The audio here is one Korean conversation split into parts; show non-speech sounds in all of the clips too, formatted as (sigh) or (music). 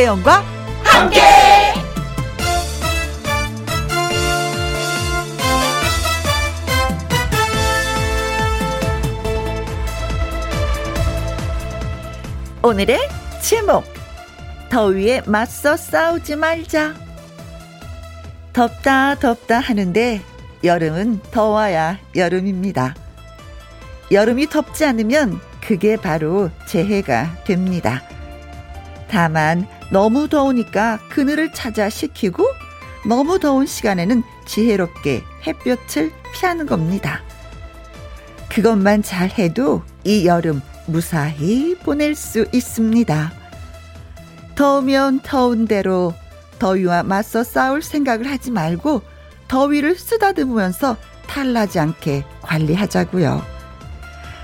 김혜영과 함께. 오늘의 제목 더위에 맞서 싸우지 말자 덥다 덥다 하는데 여름은 더워야 여름입니다. 여름이 덥지 않으면 그게 바로 재해가 됩니다. 다만 너무 더우니까 그늘을 찾아 식히고 너무 더운 시간에는 지혜롭게 햇볕을 피하는 겁니다. 그것만 잘 해도 이 여름 무사히 보낼 수 있습니다. 더우면 더운 대로 더위와 맞서 싸울 생각을 하지 말고 더위를 쓰다듬으면서 탈나지 않게 관리하자고요.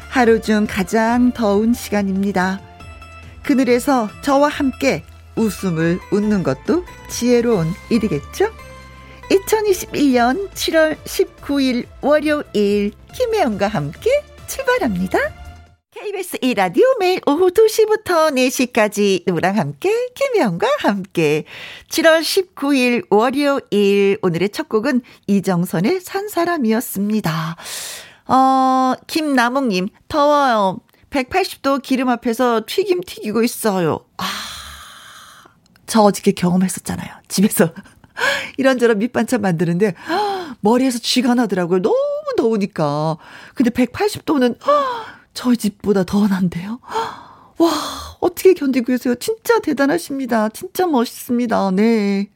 하루 중 가장 더운 시간입니다. 그늘에서 저와 함께 웃음을 웃는 것도 지혜로운 일이겠죠? 2021년 7월 19일 월요일 김혜영과 함께 출발합니다. KBS 2라디오 매일 오후 2시부터 4시까지 누구랑 함께 김혜영과 함께 7월 19일 월요일 오늘의 첫 곡은 이정선의 산 사람이었습니다. 어, 김나몽님 더워요. 180도 기름 앞에서 튀김 튀기고 있어요. 아, 저 어저께 경험했었잖아요. 집에서 (laughs) 이런저런 밑반찬 만드는데 머리에서 쥐가 나더라고요. 너무 더우니까. 근데 180도는 저희 집보다 더 난데요. 와, 어떻게 견디고 계세요? 진짜 대단하십니다. 진짜 멋있습니다. 네.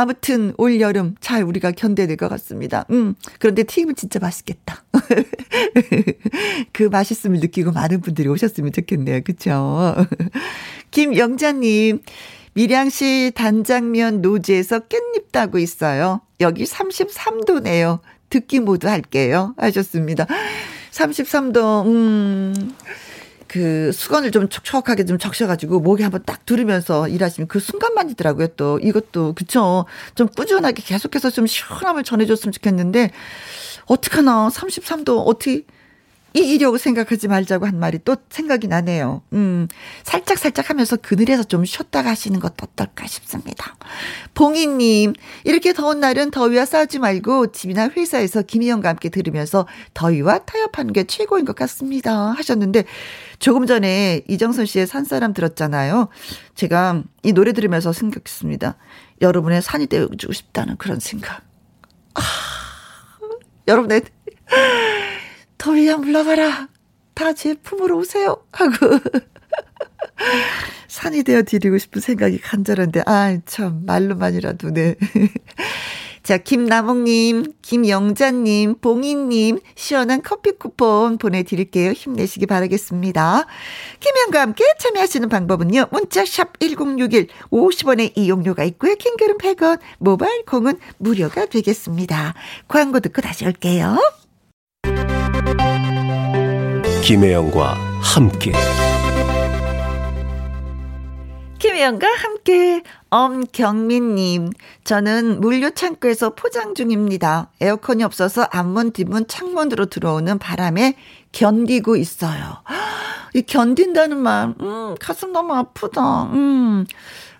아무튼 올 여름 잘 우리가 견뎌낼 것 같습니다. 음. 그런데 튀김은 진짜 맛있겠다. (laughs) 그 맛있음을 느끼고 많은 분들이 오셨으면 좋겠네요. 그쵸? (laughs) 김영자님, 밀양시 단장면 노지에서 깻잎 따고 있어요. 여기 33도네요. 듣기 모두 할게요. 하셨습니다. 33도, 음. 그 수건을 좀 촉촉하게 좀 적셔가지고 목에 한번 딱 두르면서 일하시면 그 순간만이더라고요. 또 이것도 그쵸. 좀 꾸준하게 계속해서 좀 시원함을 전해줬으면 좋겠는데 어떡하나 33도 어떻게 이기려고 생각하지 말자고 한 말이 또 생각이 나네요. 음, 살짝 살짝 하면서 그늘에서 좀 쉬었다 가시는 것도 어떨까 싶습니다. 봉희님, 이렇게 더운 날은 더위와 싸우지 말고 집이나 회사에서 김희영과 함께 들으면서 더위와 타협하는 게 최고인 것 같습니다. 하셨는데, 조금 전에 이정선 씨의 산사람 들었잖아요. 제가 이 노래 들으면서 생각했습니다. 여러분의 산이 되어주고 싶다는 그런 생각. 아, 여러분의 더위야 물러가라. 다 제 품으로 오세요. 하고. (laughs) 산이 되어 드리고 싶은 생각이 간절한데, 아, 참, 말로만이라도, 네. (laughs) 자, 김나몽님, 김영자님, 봉희님, 시원한 커피 쿠폰 보내드릴게요. 힘내시기 바라겠습니다. 김현과 함께 참여하시는 방법은요. 문자샵 1061, 50원의 이용료가 있고요. 킹글은 100원, 모바일 콩은 무료가 되겠습니다. 광고 듣고 다시 올게요. 김혜영과 함께 김혜영과 함께 엄경민님 저는 물류 창고에서 포장 중입니다. 에어컨이 없어서 앞문 뒷문 창문으로 들어오는 바람에 견디고 있어요. 이 견딘다는 말, 음, 가슴 너무 아프다. 음.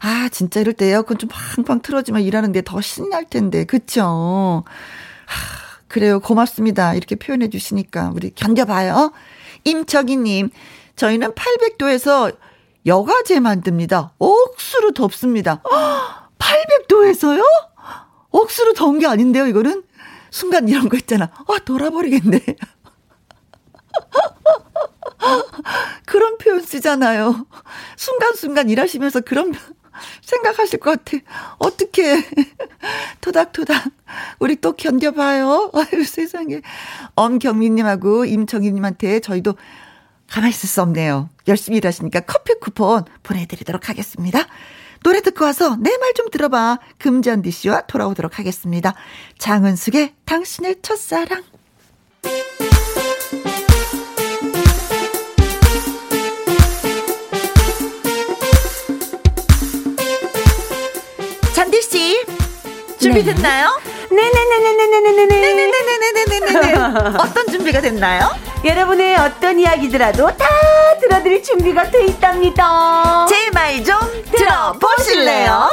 아, 진짜 이럴 때 에어컨 좀 팡팡 틀어지면 일하는데 더 신이 날 텐데. 그쵸? 하, 그래요. 고맙습니다. 이렇게 표현해 주시니까 우리 견뎌봐요. 임철기님, 저희는 800도에서 여가제 만듭니다. 억수로 덥습니다. (gasps) 800도에서요? 억수로 더운 게 아닌데요, 이거는? 순간 이런 거 있잖아. 아, 돌아버리겠네. (laughs) 그런 표현 쓰잖아요. 순간순간 일하시면서 그런 생각하실 것 같아. 어떻게 (laughs) 토닥토닥 우리 또 견뎌봐요. (laughs) 아유 세상에. 엄경민님하고 임정희님한테 저희도 가만히 있을 수 없네요. 열심히 일하시니까 커피 쿠폰 보내드리도록 하겠습니다. 노래 듣고 와서 내 말 좀 들어봐. 금전디 씨와 돌아오도록 하겠습니다. 장은숙의 당신의 첫사랑. 준비됐나요? 네네네네네네네네네네네네네네네. 어떤 준비가 됐나요? 여러분의 어떤 이야기더라도 다 들어드릴 준비가 돼 있답니다. 제 말 좀 들어보실래요?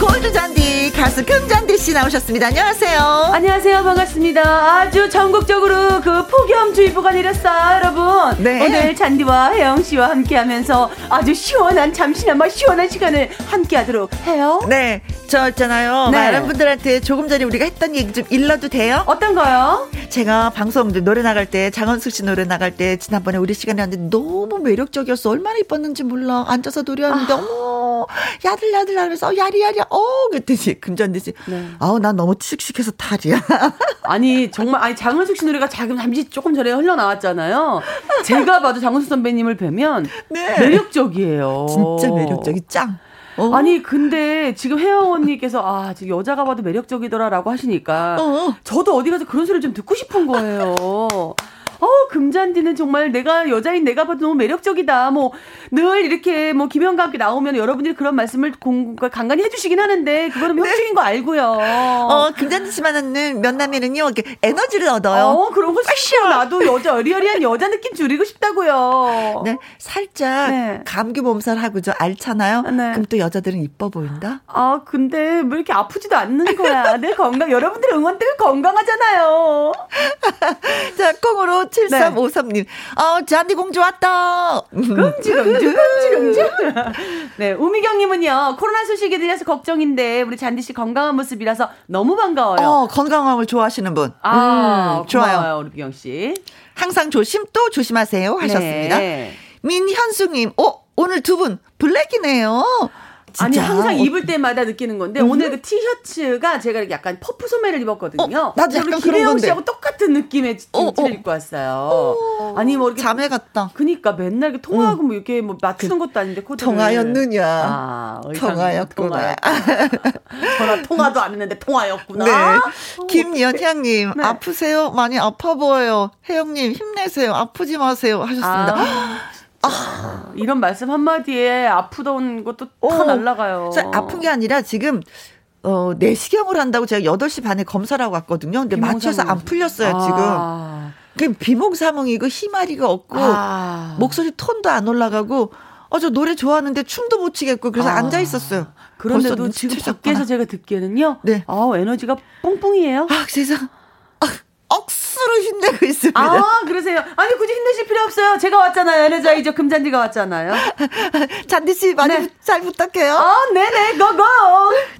골드 잔디 시죠. 씨 나오셨습니다. 안녕하세요. 안녕하세요. 반갑습니다. 아주 전국적으로 그 폭염주의보가 내렸어요, 여러분. 네. 오늘 잔디와 혜영 씨와 함께 하면서 아주 시원한, 잠시나마 시원한 시간을 함께 하도록 해요. 네, 저 있잖아요. 네. 많은 분들한테 조금 전에 우리가 했던 얘기 좀 일러도 돼요? 어떤가요? 제가 방송 노래 나갈 때 장원숙 씨 노래 나갈 때 지난번에 우리 시간에 왔는데 너무 매력적이었어. 얼마나 이뻤는지 몰라. 앉아서 노래하는데 어머 야들야들 하면서 야리야리 어 그랬더니 금전대 씨. 네. 아우 난 너무 씩씩해서 탈이야. (laughs) 아니 정말 아니 장은숙 씨 노래가 지금 잠시 조금 전에 흘러나왔잖아요. 제가 봐도 장은숙 선배님을 뵈면 네. 매력적이에요. 진짜 매력적이 짱. 어. 아니 근데 지금 혜영 언니께서 아 지금 여자가 봐도 매력적이더라라고 하시니까 어. 저도 어디 가서 그런 소리를 좀 듣고 싶은 거예요. 어, 금잔디는 정말 내가 여자인 내가 봐도 너무 매력적이다. 뭐 늘 이렇게 뭐 김영과 함께 나오면 여러분들이 그런 말씀을 공, 간간히 해주시긴 하는데 그거는 협식인 거 알고요. 어, 금잔디 씨만은 면남에는요, 이렇게 에너지를 얻어요. 어, 그런 거 싫어. 나도 여자, 어리어리한 여자 느낌 줄이고 싶다고요. 네, 살짝 네. 감기 몸살 하고 저 앓잖아요. 네. 그럼 또 여자들은 이뻐 보인다? 아, 근데 왜 이렇게 아프지도 않는 거야? 내 건강, 여러분들 응원 때문에 건강하잖아요. (laughs) 자, 콩으로 7353님. 어, 잔디 공주 왔다. 금지, 금지, 금지, 금지. 네, 우미경님은요, 코로나 소식이 들려서 걱정인데, 우리 잔디씨 건강한 모습이라서 너무 반가워요. 어, 건강함을 좋아하시는 분. 아, 음, 좋아요. 우리 미경씨. 항상 조심 또 조심하세요. 하셨습니다. 네. 민현수님, 어, 오늘 두 분 블랙이네요. 아니 진짜. 항상 어, 입을 때마다 느끼는 건데 오늘 그 티셔츠가 제가 약간 퍼프 소매를 입었거든요. 어, 나도 약간 건데. 씨하고 똑같은 느낌의 어, 어. 티를 입고 왔어요. 아니 뭐 이렇게 자매 같다. 그니까 맨날 이렇게 통화하고 뭐 이렇게 뭐 맞추는 것도 아닌데 코드를 통하였느냐. 아, 의상 통하였구나. 전화 통화도 안 했는데 통화였구나. 네. 김연향님, 네. 아프세요? 많이 아파 보여요. 혜영님, 힘내세요. 아프지 마세요. 하셨습니다. 아, 이런 말씀 한마디에 아프던 것도 다 어. 날라가요. 아픈 게 아니라 지금 어, 내시경을 한다고 제가 8시 반에 검사를 하고 왔거든요. 근데 마취해서 안 풀렸어요, 아. 지금. 그 비몽사몽이고 희마리가 없고 아. 목소리 톤도 안 올라가고 어, 저 노래 좋아하는데 춤도 못 추겠고 그래서 아. 앉아 있었어요. 그런데도 지금. 밖에서 제가 듣기에는요. 네. 아 에너지가 뽕뽕이에요. 아, 세상. 아, 억수로 힘내고 있습니다. 아, 그러세요. 아니, 굳이 힘내실 필요 없어요. 제가 왔잖아요. 에너자이저 금잔디가 왔잖아요. (laughs) 잔디 씨 많이 네. 부- 잘 부탁해요. 아, 네네, 고고!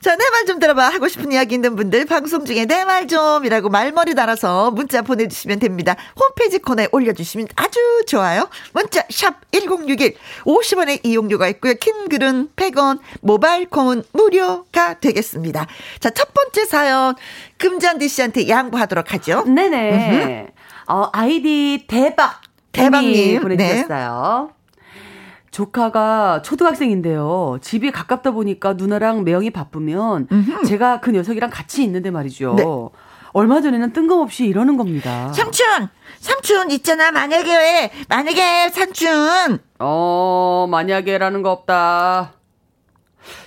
자, 내 말 좀 들어봐. 하고 싶은 이야기 있는 분들 방송 중에 내 말 좀이라고 말머리 달아서 문자 보내주시면 됩니다. 홈페이지 코너에 올려주시면 아주 좋아요. 문자 샵 1061, 50원의 이용료가 있고요. 긴 글은 100원, 모바일 콩은 무료가 되겠습니다. 자, 첫 번째 사연 금잔디 씨한테 양보하도록 하죠. 네네. 어, 아이디 대박. 대박님, 네. 보내주셨어요. 조카가 초등학생인데요. 집이 가깝다 보니까 누나랑 매형이 바쁘면 제가 그 녀석이랑 같이 있는데 말이죠. 네. 얼마 전에는 뜬금없이 이러는 겁니다. 삼촌, 삼촌 있잖아. 만약에, 만약에 삼촌. 어, 만약에라는 거 없다.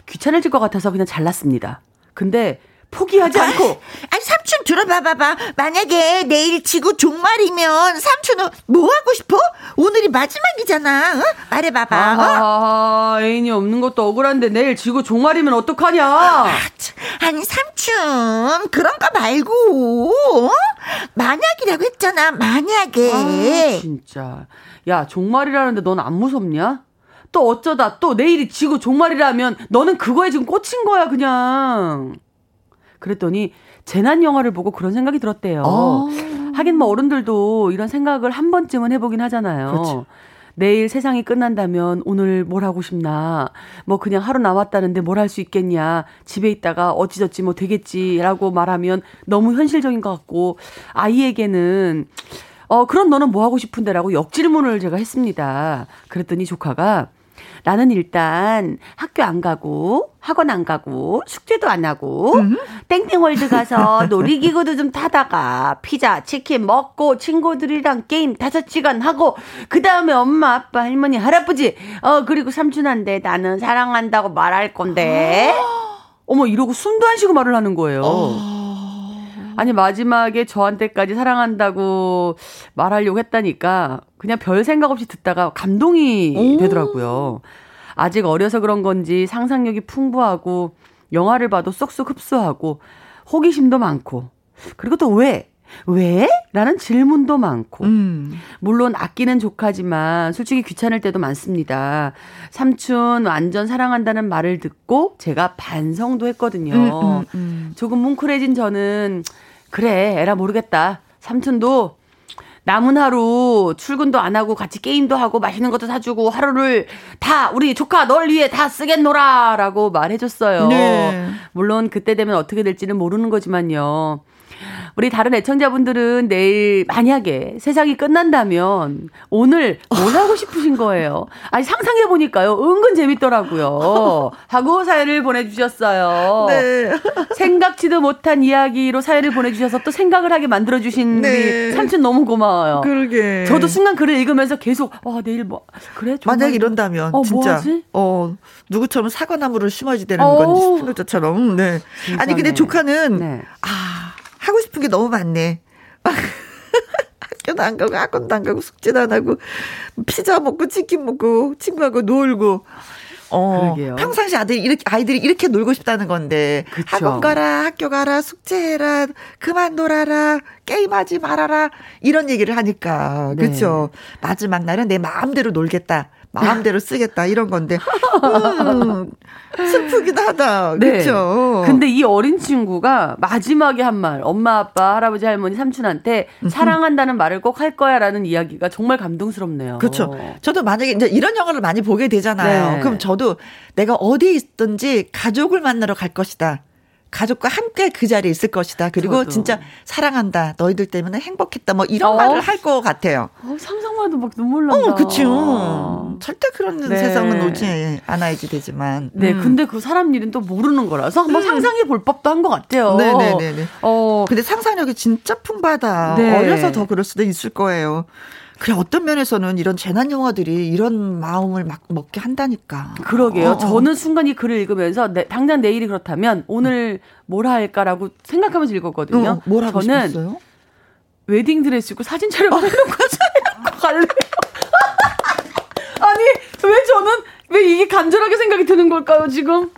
귀찮아질 것 같아서 그냥 잘랐습니다. 근데 포기하지 않고 아니 삼촌 들어봐봐봐 만약에 내일 지구 종말이면 삼촌은 뭐 하고 싶어? 오늘이 마지막이잖아 어? 말해봐봐 어? 아, 애인이 없는 것도 억울한데 내일 지구 종말이면 어떡하냐? 아, 참, 아니 삼촌 그런 거 말고 어? 만약이라고 했잖아 만약에 아, 진짜. 야, 종말이라는데 넌 안 무섭냐? 또 어쩌다 또 내일이 지구 종말이라면 너는 그거에 지금 꽂힌 거야, 그냥. 그랬더니 재난 영화를 보고 그런 생각이 들었대요. 어. 하긴 뭐 어른들도 이런 생각을 한 번쯤은 해보긴 하잖아요. 그렇죠. 내일 세상이 끝난다면 오늘 뭘 하고 싶나? 뭐 그냥 하루 남았다는데 뭘 할 수 있겠냐? 집에 있다가 어찌저찌 뭐 되겠지라고 말하면 너무 현실적인 것 같고 아이에게는 어 그럼 너는 뭐 하고 싶은데라고 역질문을 제가 했습니다. 그랬더니 조카가 나는 일단 학교 안 가고 학원 안 가고 숙제도 안 하고 땡땡월드 가서 (laughs) 놀이기구도 좀 타다가 피자 치킨 먹고 친구들이랑 게임 다섯 시간 하고 그 다음에 엄마 아빠 할머니 할아버지 어 그리고 삼촌한테 나는 사랑한다고 말할 건데. 어머 이러고 숨도 안 쉬고 말을 하는 거예요. 아니 마지막에 저한테까지 사랑한다고 말하려고 했다니까 그냥 별 생각 없이 듣다가 감동이 되더라고요. 아직 어려서 그런 건지 상상력이 풍부하고 영화를 봐도 쏙쏙 흡수하고 호기심도 많고, 그리고 또 왜? 왜? 라는 질문도 많고. 음. 물론 아끼는 조카지만 솔직히 귀찮을 때도 많습니다. 삼촌 완전 사랑한다는 말을 듣고 제가 반성도 했거든요. 음, 음, 음. 조금 뭉클해진 저는 그래 에라 모르겠다. 삼촌도 남은 하루 출근도 안 하고 같이 게임도 하고 맛있는 것도 사주고 하루를 다 우리 조카 널 위해 다 쓰겠노라 라고 말해줬어요. 네. 물론 그때 되면 어떻게 될지는 모르는 거지만요. 우리 다른 애청자분들은 내일 만약에 세상이 끝난다면 오늘 뭘 하고 싶으신 거예요? 아니 상상해 보니까요. 은근 재밌더라고요. 하고 사연을 보내 주셨어요. 네. 생각지도 못한 이야기로 사연을 보내 주셔서 또 생각을 하게 만들어 주신 네. 우리 삼촌 너무 고마워요. 그러게. 저도 순간 글을 읽으면서 계속 와 내일 뭐 그래 만약 이런다면 어, 진짜 뭐하지? 어 누구처럼 사과나무를 심어야지 되는 어. 건 스피노자처럼. 네. 아니 근데. 조카는 네. 아 하고 싶은 게 너무 많네. 학교도 안 가고 학원도 안 가고 숙제도 안 하고 피자 먹고 치킨 먹고 친구하고 놀고. 어, 그러게요. 평상시 아들이 이렇게 아이들이 이렇게 놀고 싶다는 건데 그쵸. 학원 가라 학교 가라 숙제해라 그만 놀아라 게임하지 말아라 이런 얘기를 하니까 네. 그렇죠 마지막 날은 내 마음대로 놀겠다 마음대로 쓰겠다 이런 건데 음, 슬프기도 하다 네. 그렇죠 근데 이 어린 친구가 마지막에 한 말, 엄마, 아빠, 할아버지, 할머니, 삼촌한테 사랑한다는 말을 꼭 할 거야라는 이야기가 정말 감동스럽네요. 그렇죠. 저도 만약에 이제 이런 영화를 많이 보게 되잖아요. 네. 그럼 저도 내가 어디에 있든지 가족을 만나러 갈 것이다. 가족과 함께 그 자리에 있을 것이다. 그리고 저도. 진짜 사랑한다. 너희들 때문에 행복했다. 뭐 이런 어. 말을 할 것 같아요. 어, 상상만 해도 막 눈물 난다. 어, 그쵸. 절대 그런 네. 세상은 오지 않아야지 되지만. 네, 음. 근데 그 사람 일은 또 모르는 거라서 한번 상상해 볼 법도 한 것 같아요. 네네네네. 어, 근데 상상력이 진짜 풍부하다. 네. 어려서 더 그럴 수도 있을 거예요. 그래 어떤 면에서는 이런 재난 영화들이 이런 마음을 막 먹게 한다니까. 그러게요. 어, 어. 저는 순간 이 글을 읽으면서 내- 당장 내일이 그렇다면 오늘 뭘 할까라고 생각하면서 읽었거든요. 어, 뭘 하고 저는 싶었어요? 웨딩 드레스 입고 사진 촬영 해놓고 자고 갈래요. 아니 왜 저는 왜 이게 간절하게 생각이 드는 걸까요 지금?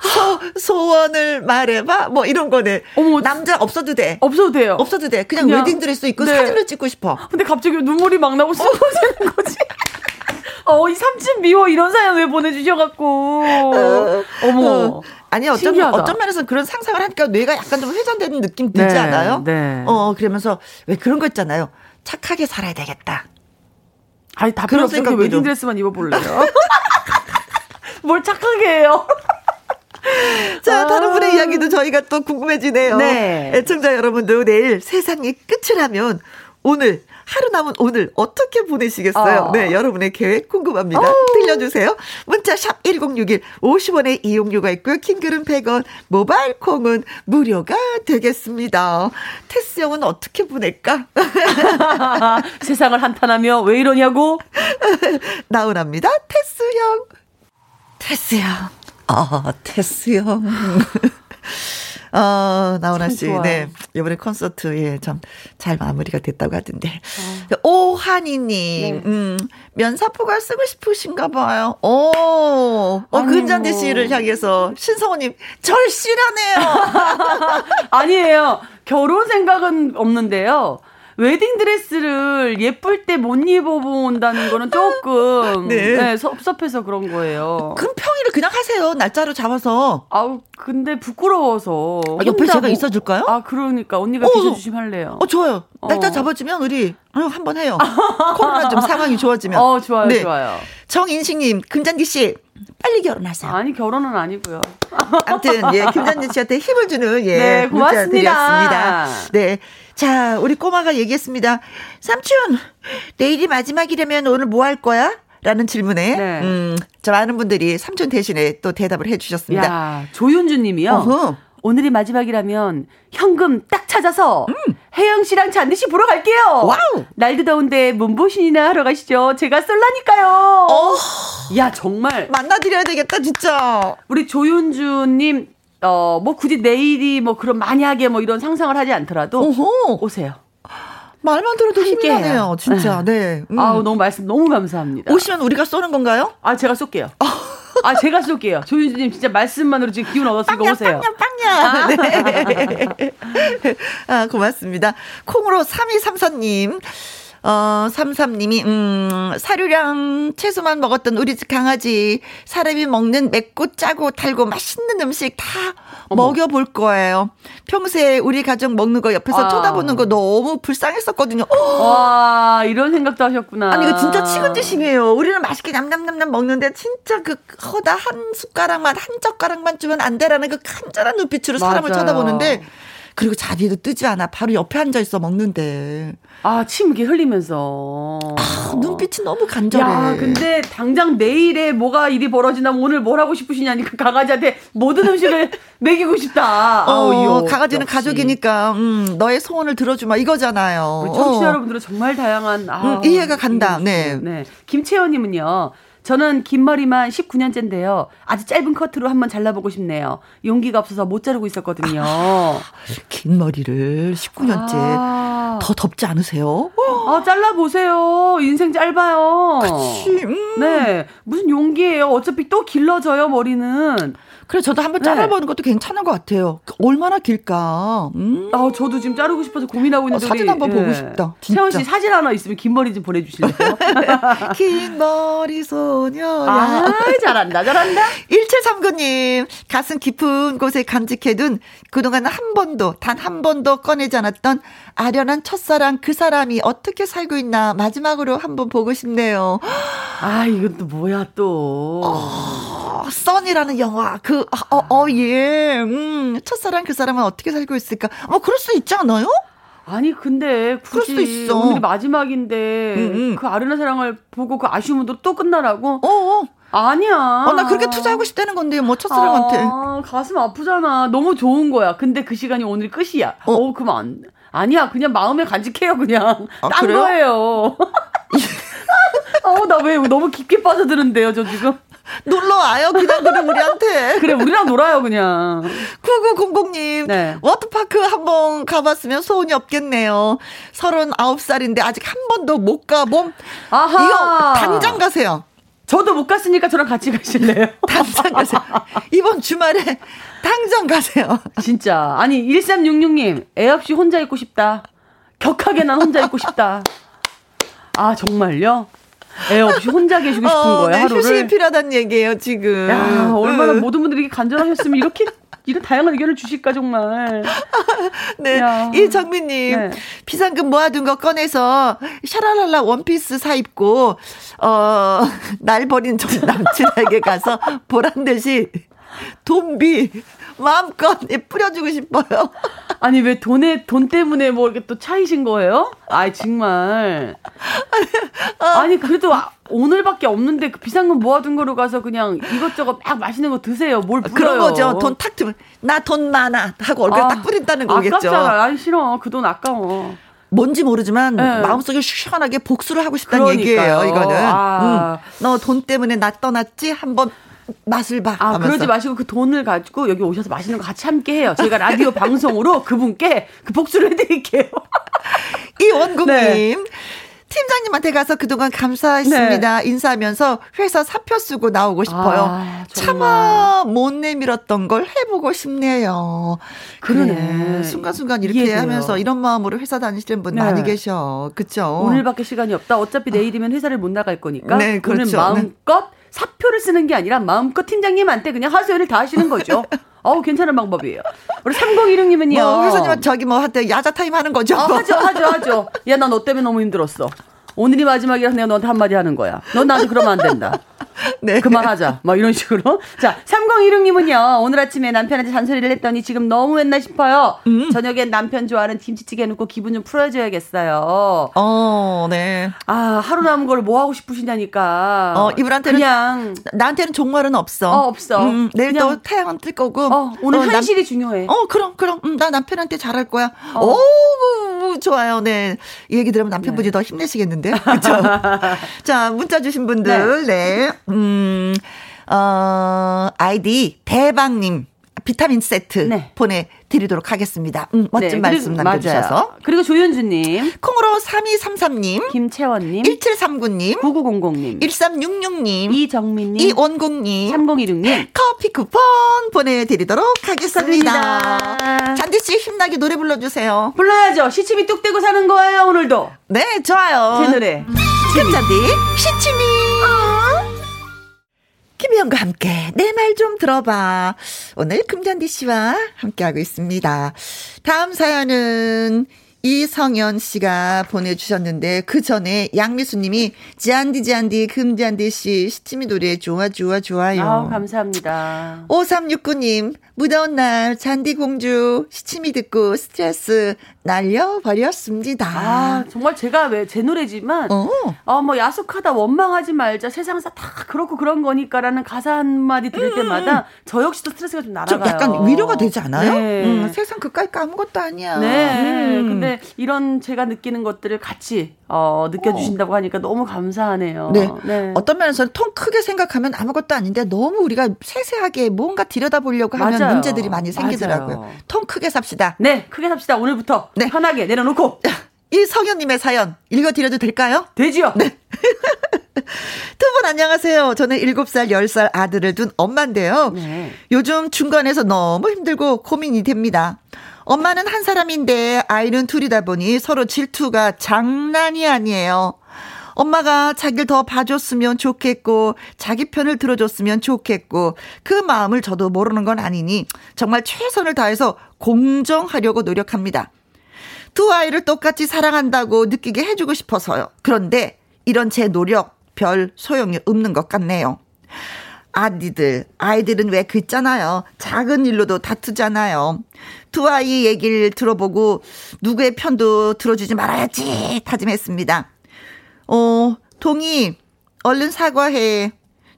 소, 소원을 말해봐 뭐 이런 거네. 어머. 남자 없어도 돼. 없어도 돼요. 없어도 돼. 그냥, 그냥, 웨딩 드레스 입고 네. 사진을 찍고 싶어. 근데 갑자기 눈물이 막 나고 쓰러지는 거지. (laughs) 어, 이 삼촌 미워 이런 사연 왜 보내주셔갖고. 어머. 어. 아니 신기하다. 어떤 면에서 그런 상상을 하니까 뇌가 약간 좀 회전되는 느낌 들지 네, 않아요? 네. 어 그러면서 왜 그런 거 있잖아요. 착하게 살아야 되겠다. 아니, 다 필요 생각도 웨딩 좀. 드레스만 입어볼래요? (laughs) 뭘 착하게 해요? (laughs) 자, 아. 다른 분의 이야기도 저희가 또 궁금해지네요. 네. 애청자 여러분도 내일 세상이 끝이라면 오늘 하루 남은 오늘 어떻게 보내시겠어요? 어. 네, 여러분의 계획 궁금합니다. 들려주세요. 문자 샵 1061, 50원의 이용료가 있고요. 킹글은 100원, 모바일 콩은 무료가 되겠습니다. 테스 형은 어떻게 보낼까? (laughs) 세상을 한탄하며 왜 이러냐고? (laughs) 나훈아입니다. 테스 형. 테스 형. 아, 테스 형. (laughs) 어, 나훈아 참 씨, 좋아요. 네. 이번에 콘서트, 예, 참, 잘 마무리가 됐다고 하던데. 어. 오한이님, 네. 음, 면사포가 쓰고 싶으신가 봐요. 오, 어, 근잔디 뭐. 씨를 향해서 신성호님, 절실하네요. (laughs) 아니에요. 결혼 생각은 없는데요. 웨딩 드레스를 예쁠 때 못 입어본다는 거는 조금 네. 네, 섭섭해서 그런 거예요. 그럼 평일을 그냥 하세요. 날짜로 잡아서. 아우 근데 부끄러워서 아, 옆에 제가 뭐- 있어줄까요? 아 그러니까 언니가 어. 비춰주시면 할래요. 어, 좋아요. 날짜 어. 잡아주면 우리, 어, 한번 해요. 코로나 좀 (laughs) 상황이 좋아지면. 어 좋아요 네. 좋아요. 정인식님, 금잔디 씨, 빨리 결혼하세요. 아니 결혼은 아니고요. 아무튼, 예, 김잔디 씨한테 힘을 주는, 예, 네, 문자 고맙습니다. 드렸습니다. 네. 자, 우리 꼬마가 얘기했습니다. 삼촌, 내일이 마지막이라면 오늘 뭐 할 거야? 라는 질문에, 네. 음, 저 많은 분들이 삼촌 대신에 또 대답을 해 주셨습니다. 야 조윤주 님이요. 어허. 오늘이 마지막이라면 현금 딱 찾아서 혜영 씨랑 잔디 씨 보러 갈게요. 음. 와우. 날도 더운데 몸보신이나 하러 가시죠. 제가 쏠라니까요. 어, 야 정말 만나드려야 되겠다, 진짜. 우리 조윤주님 어 뭐 굳이 내일이 뭐 그런 만약에 뭐 이런 상상을 하지 않더라도 어허. 오세요. 말만 들어도 힘이. 나네요, 진짜. 네. 음. 아우 너무 말씀 너무 감사합니다. 오시면 우리가 쏘는 건가요? 아 제가 쏠게요. (laughs) 아 제가 쏠게요. 조윤주님 진짜 말씀만으로 지금 기운 얻었으니까 오세요. 빵야, 빵야. 아니야. (laughs) 네. 아, 고맙습니다. 콩으로 3234님. 어, 33님이, 음, 사료랑 채소만 먹었던 우리 집 강아지. 사람이 먹는 맵고 짜고 달고 맛있는 음식 다 어머. 먹여볼 거예요. 평소에 우리 가족 먹는 거 옆에서 아. 쳐다보는 거 너무 불쌍했었거든요. 와, 이런 생각도 하셨구나. 아니, 이거 진짜 치근짓이에요. 우리는 맛있게 냠냠냠냠 먹는데 진짜 그 허다 한 숟가락만, 한 젓가락만 주면 안 되라는 그 간절한 눈빛으로 사람을 맞아요. 쳐다보는데 그리고 자리도 뜨지 않아. 바로 옆에 앉아 있어 먹는데. 아, 침 이렇게 흘리면서. 아, 눈빛이 너무 간절해. 야, 근데 당장 내일에 뭐가 일이 벌어지나면 오늘 뭘 하고 싶으시냐니까 강아지한테 모든 음식을 (laughs) 먹이고 싶다. 어, 아우, 가가지는 역시. 가족이니까, 음, 너의 소원을 들어주마 이거잖아요. 청취자 어. 여러분들은 정말 다양한, 아, 음, 이해가 간다. 네. 네. 김채연 님은요. 저는 긴 머리만 19년째인데요. 아주 짧은 커트로 한번 잘라보고 싶네요. 용기가 없어서 못 자르고 있었거든요. 아, 긴 머리를 19년째 아. 더 덥지 않으세요? 아, 잘라보세요. 인생 짧아요. 그치. 음. 네. 무슨 용기예요. 어차피 또 길러져요, 머리는. 그래 저도 한번 네. 잘라보는 네. 것도 괜찮은 것 같아요. 얼마나 길까? 음. 아 저도 지금 자르고 싶어서 고민하고 있는데 어, 사진 한번 예. 보고 싶다. 채원 씨 사진 하나 있으면 긴 머리 좀 보내주실래요? (laughs) 긴 머리 소녀. 아 잘한다 잘한다. (laughs) 1739님 가슴 깊은 곳에 간직해둔 그동안 한 번도 단 한 번도 꺼내지 않았던 아련한 첫사랑 그 사람이 어떻게 살고 있나 마지막으로 한번 보고 싶네요. 아 이건 또 뭐야 또. 어, 써니라는 영화 그 그, 어, 어, 예. 음, 첫사랑 그 사람은 어떻게 살고 있을까? 뭐, 그럴 수 있지 않아요? 아니, 근데 굳이 오늘이 마지막인데 음, 음. 그 아르나 사랑을 보고 그 아쉬움은 또 끝나라고? 어, 어. 아니야. 어, 나 그렇게 투자하고 싶다는 건데, 뭐, 첫사랑한테. 아, 가슴 아프잖아. 너무 좋은 거야. 근데 그 시간이 오늘 끝이야. 어, 어 안, 아니야. 그냥 마음에 간직해요, 그냥. 아, 딴 그래요? 거예요. 어, (laughs) 나왜 너무 깊게 빠져드는데요, 저 지금? 놀러 와요. 그냥 그냥 우리한테. (laughs) 그래, 우리랑 놀아요, 그냥. 9900님. 네. 워터파크 한번 가봤으면 소원이 없겠네요. 39살인데 아직 한 번도 못 가봄. 아하. 이거 당장 가세요. 저도 못 갔으니까 저랑 같이 가실래요? (laughs) 당장 가세요. 이번 주말에 당장 가세요. 진짜. 아니, 1366님, 애 없이 혼자 있고 싶다. 격하게 난 혼자 있고 싶다. 아, 정말요? 애 없이 혼자 계시고 싶은 어, 거예요, 네, 하루를. 휴식이 필요하다는 얘기예요, 지금. 야, 얼마나 응. 모든 분들이 간절하셨으면 이렇게 이런 다양한 의견을 주실까 정말. (laughs) 네, 이정민님 네. 비상금 모아둔 거 꺼내서 샤라랄라 원피스 사 입고 (laughs) 어날 버린 전 남친에게 가서 보란 듯이 돈비 마음껏 뿌려주고 싶어요. 아니 왜 돈에 돈 때문에 뭐 이렇게 또 차이신 거예요? 아이 정말. 아니 그래도 아, 오늘밖에 없는데 그 비상금 모아둔 거로 가서 그냥 이것저것 막 맛있는 거 드세요. 뭘 뿌려요? 그런 거죠. 돈 탁 트면 나 돈 많아 하고 얼굴에 아, 딱 뿌린다는 거겠죠. 아깝잖아. 아니 싫어. 그 돈 아까워. 뭔지 모르지만 네. 마음속에 시원하게 복수를 하고 싶다는 그러니까요. 얘기예요. 이거는. 아. 응. 너돈 때문에 나 떠났지 한번 맛을 봐. 아, 하면서. 그러지 마시고 그 돈을 가지고 여기 오셔서 맛있는 거 같이 함께 해요. 저희가 라디오 (laughs) 방송으로 그분께 그 복수를 해드릴게요. (laughs) 이원국님. 네. 팀장님한테 가서 그동안 감사했습니다. 네. 인사하면서 회사 사표 쓰고 나오고 싶어요. 아, 차마 못 내밀었던 걸 해보고 싶네요. 그러네. 순간순간 이렇게 이해돼요. 하면서 이런 마음으로 회사 다니시는 분 네. 많이 계셔. 그쵸? 오늘밖에 시간이 없다. 어차피 내일이면 회사를 못 나갈 거니까. 네, 그렇죠. 오늘 마음껏 네. 사표를 쓰는 게 아니라 마음껏 팀장님한테 그냥 하소연을 다 하시는 거죠. (laughs) 어우, 괜찮은 방법이에요. 우리 3016님은요. 뭐, 회사님 저기 뭐, 한테 야자 타임 하는 거죠? 아, 하죠, 하죠, 하죠. 야, 나 너 때문에 너무 힘들었어. 오늘이 마지막이라서 내가 너한테 한마디 하는 거야. 넌 나한테 그러면 안 된다. 네. (laughs) 그만하자. 막 이런 식으로. 자, 3016님은요, 오늘 아침에 남편한테 잔소리를 했더니 지금 너무 했나 싶어요. 음. 저녁엔 남편 좋아하는 김치찌개 넣고 기분 좀 풀어줘야겠어요. 어, 네. 아, 하루 남은 걸 뭐 하고 싶으시냐니까. 어, 이분한테는. 그냥. 나한테는 종말은 없어. 어, 없어. 음, 내일 또 태양은 뜰 거고. 어, 오늘 어, 현실이 남, 중요해. 어, 그럼, 그럼. 음, 나 남편한테 잘할 거야. 어. 오, 좋아요. 네. 이 얘기 들으면 남편분이 네. 더 힘내시겠는데. 그죠? (laughs) 자, 문자 주신 분들. 네. 네. 음, 어, 아이디 대박님. 비타민 세트 네. 보내드리도록 하겠습니다. 음, 멋진 네, 말씀 남겨주셔서. 맞아요. 그리고 조윤주님. 콩으로 3233님. 김채원님. 1739님. 9900님. 1366님. 이정민님. 이원국님. 3016님. 커피 쿠폰 보내드리도록 하겠습니다. 잔디씨 힘나게 노래 불러주세요. 불러야죠. 시침이 뚝 떼고 사는 거예요, 오늘도. 네, 좋아요. 제 노래. 금잔디 시침이. 어? 김희영과 함께 내 말 좀 들어봐. 오늘 금잔디 씨와 함께하고 있습니다. 다음 사연은 이성현 씨가 보내주셨는데 그 전에 양미수 님이 지안디 지안디 금지안디 씨 시치미 노래 좋아 좋아 좋아요. 아, 감사합니다. 5369님 무더운 날 잔디 공주 시치미 듣고 스트레스 날려버렸습니다. 아, 정말 제가 왜 제 노래지만, 어. 어, 뭐, 야속하다, 원망하지 말자, 세상사 다 그렇고 그런 거니까라는 가사 한마디 들을 음. 때마다 저 역시도 스트레스가 좀 날아가요. 좀 약간 위로가 되지 않아요? 네. 음, 세상 그까이 아무것도 아니야. 네. 음. 근데 이런 제가 느끼는 것들을 같이 어, 느껴주신다고 어. 하니까 너무 감사하네요. 네. 네. 어떤 면에서는 통 크게 생각하면 아무것도 아닌데 너무 우리가 세세하게 뭔가 들여다보려고 하면 맞아요. 문제들이 많이 생기더라고요. 맞아요. 통 크게 삽시다. 네, 크게 삽시다. 오늘부터 네. 편하게 내려놓고. 이 성현님의 사연 읽어드려도 될까요? 되지요. 네. (laughs) 두분 안녕하세요. 저는 7살, 10살 아들을 둔 엄마인데요. 네. 요즘 중간에서 너무 힘들고 고민이 됩니다. 엄마는 한 사람인데 아이는 둘이다 보니 서로 질투가 장난이 아니에요. 엄마가 자기를 더 봐줬으면 좋겠고, 자기 편을 들어줬으면 좋겠고, 그 마음을 저도 모르는 건 아니니, 정말 최선을 다해서 공정하려고 노력합니다. 두 아이를 똑같이 사랑한다고 느끼게 해주고 싶어서요. 그런데, 이런 제 노력, 별 소용이 없는 것 같네요. 아디들, 아이들은 왜 그 있잖아요. 작은 일로도 다투잖아요. 두 아이 얘기를 들어보고 누구의 편도 들어주지 말아야지 다짐했습니다. 어, 동이, 얼른 사과해.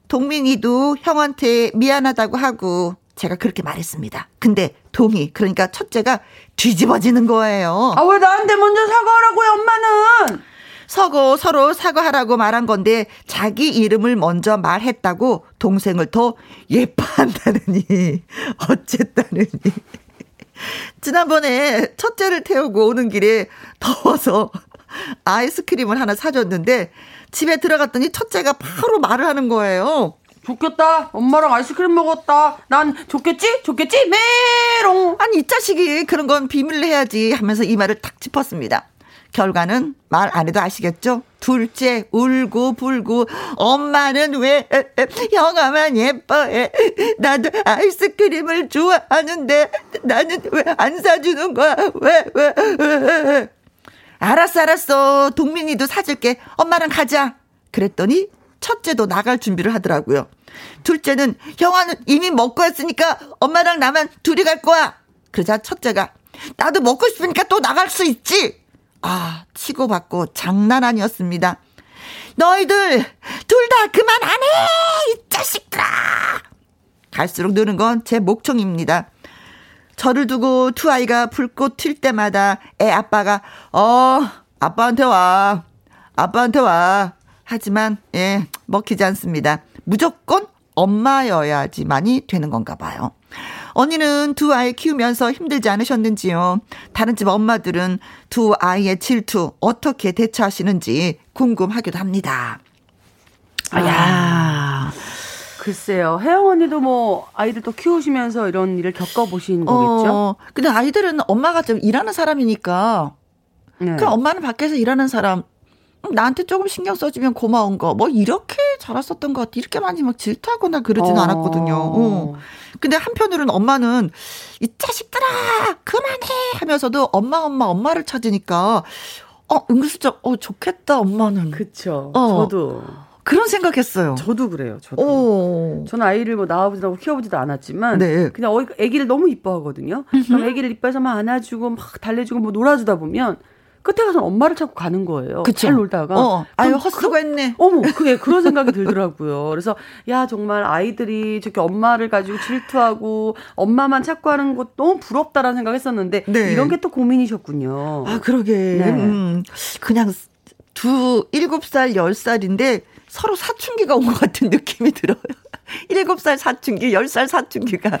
동민이도 형한테 미안하다고 하고 제가 그렇게 말했습니다. 근데 동이, 그러니까 첫째가 뒤집어지는 거예요. 아, 왜 나한테 먼저 사과하라고요, 엄마는? 서고 서로 사과하라고 말한 건데 자기 이름을 먼저 말했다고 동생을 더 예뻐한다느니 (laughs) 어쨌다느니 지난번에 첫째를 태우고 오는 길에 더워서 아이스크림을 하나 사줬는데 집에 들어갔더니 첫째가 바로 말을 하는 거예요. 좋겠다. 엄마랑 아이스크림 먹었다. 난 좋겠지? 좋겠지? 메롱. 아니, 이 자식이 그런 건 비밀로 해야지 하면서 이 말을 탁 짚었습니다. 결과는 말 안 해도 아시겠죠? 둘째 울고 불고 엄마는 왜 형아만 예뻐해 나도 아이스크림을 좋아하는데 나는 왜 안 사주는 거야 왜 왜, 왜, 알았어 알았어 동민이도 사줄게 엄마랑 가자 그랬더니 첫째도 나갈 준비를 하더라고요 둘째는 형아는 이미 먹고 왔으니까 엄마랑 나만 둘이 갈 거야 그러자 첫째가 나도 먹고 싶으니까 또 나갈 수 있지 아, 치고받고 장난 아니었습니다. 너희들 둘 다 그만 안 해! 이 자식들아! 갈수록 느는 건 제 목청입니다. 저를 두고 두 아이가 불꽃 튈 때마다 애 아빠가 어 아빠한테 와 아빠한테 와 하지만 예 먹히지 않습니다. 무조건 엄마여야지만이 되는 건가 봐요. 언니는 두 아이 키우면서 힘들지 않으셨는지요? 다른 집 엄마들은 두 아이의 질투 어떻게 대처하시는지 궁금하기도 합니다. 아, 야. 글쎄요. 혜영 언니도 뭐 아이들 또 키우시면서 이런 일을 겪어보신 거겠죠? 어, 근데 아이들은 엄마가 좀 일하는 사람이니까 네. 그럼 엄마는 밖에서 일하는 사람 나한테 조금 신경 써주면 고마운 거, 뭐, 이렇게 자랐었던 것 같아. 이렇게 많이 막 질투하거나 그러진 어. 않았거든요. 어. 근데 한편으로는 엄마는, 이 자식들아! 그만해! 하면서도 엄마, 엄마, 엄마를 찾으니까, 어, 은근슬쩍, 어, 좋겠다, 엄마는. 그쵸. 어. 저도. 그런 생각했어요. 저도 그래요. 저도. 오. 저는 아이를 뭐 낳아보지도 않고 키워보지도 않았지만 네. 그냥 아기를 너무 이뻐하거든요. 아기를 이뻐해서 막 안아주고 막 달래주고 뭐 놀아주다 보면 끝에 가서 엄마를 찾고 가는 거예요. 그쵸? 잘 놀다가. 어, 아유, 헛수고했네. 어머, 그게 그런 생각이 들더라고요. 그래서 야 정말 아이들이 저렇게 엄마를 가지고 질투하고 엄마만 찾고 하는 것 너무 부럽다라는 생각했었는데 네. 이런 게 또 고민이셨군요. 아 그러게. 네. 음, 그냥 두 일곱 살, 열 살인데 서로 사춘기가 온 것 같은 느낌이 들어요. (laughs) 7살 사춘기, 10살 사춘기가.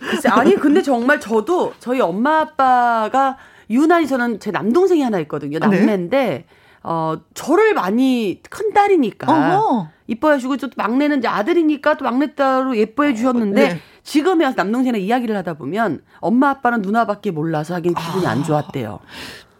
글쎄, 아니, 근데 정말 저도 저희 엄마 아빠가 유난히 저는 제 남동생이 하나 있거든요. 네. 남매인데, 네. 어, 저를 많이 큰 딸이니까. 어허. 이뻐해 주고 또 막내는 이제 아들이니까 또 막내딸로 예뻐해 주셨는데 네. 지금에 와서 남동생이랑 이야기를 하다 보면 엄마 아빠는 누나밖에 몰라서 하긴 기분이 아. 안 좋았대요.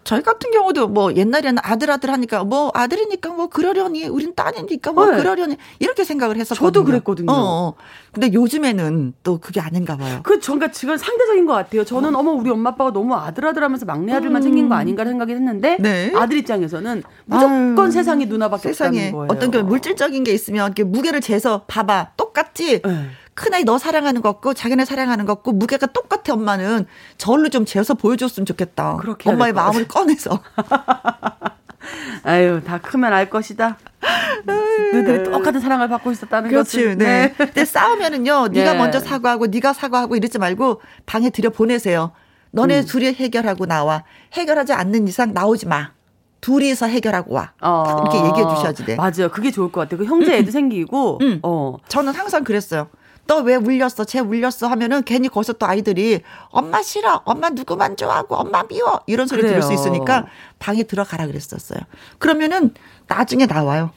저희 같은 경우도 뭐 옛날에는 아들 아들 하니까 뭐 아들이니까 뭐 그러려니 우린 딸이니까 뭐 네. 그러려니 이렇게 생각을 했었거든요. 저도 그랬거든요. 어, 어. 근데 요즘에는 또 그게 아닌가 봐요. 그 그러니까 지금 상대적인 것 같아요. 저는 어. 머 우리 엄마 아빠가 너무 아들 아들 하면서 막내 아들만 음. 생긴 거 아닌가 생각이 했는데 네. 아들 입장에서는 무조건 세상에 누나밖에 세상에 없다는 거예요. 어떤 게 물질적인 게 있으면 이렇게 무게를 재서 봐봐 똑같지. 네. 큰아이 너 사랑하는 것 같고 자기네 사랑하는 것 같고 무게가 똑같아 엄마는 저울로 좀 재서 보여줬으면 좋겠다. 엄마의 마음을 꺼내서. (laughs) 아유 다 크면 알 것이다. 너희들이 똑같은 사랑을 받고 있었다는 그렇지, 것을. 네. 네. 근데 싸우면은요. 네가 네. 먼저 사과하고 네가 사과하고 이러지 말고 방에 들여 보내세요. 너네 음. 둘이 해결하고 나와. 해결하지 않는 이상 나오지 마. 둘이서 해결하고 와. 어. 이렇게 얘기해 주셔야지 돼. 맞아요. 그게 좋을 것 같아요. 그 형제 애도 생기고. 음. 어. 저는 항상 그랬어요. 너 왜 울렸어? 쟤 울렸어? 하면은 괜히 거기서 또 아이들이 엄마 싫어. 엄마 누구만 좋아하고 엄마 미워. 이런 소리 그래요. 들을 수 있으니까 방에 들어가라 그랬었어요. 그러면은 나중에 나와요.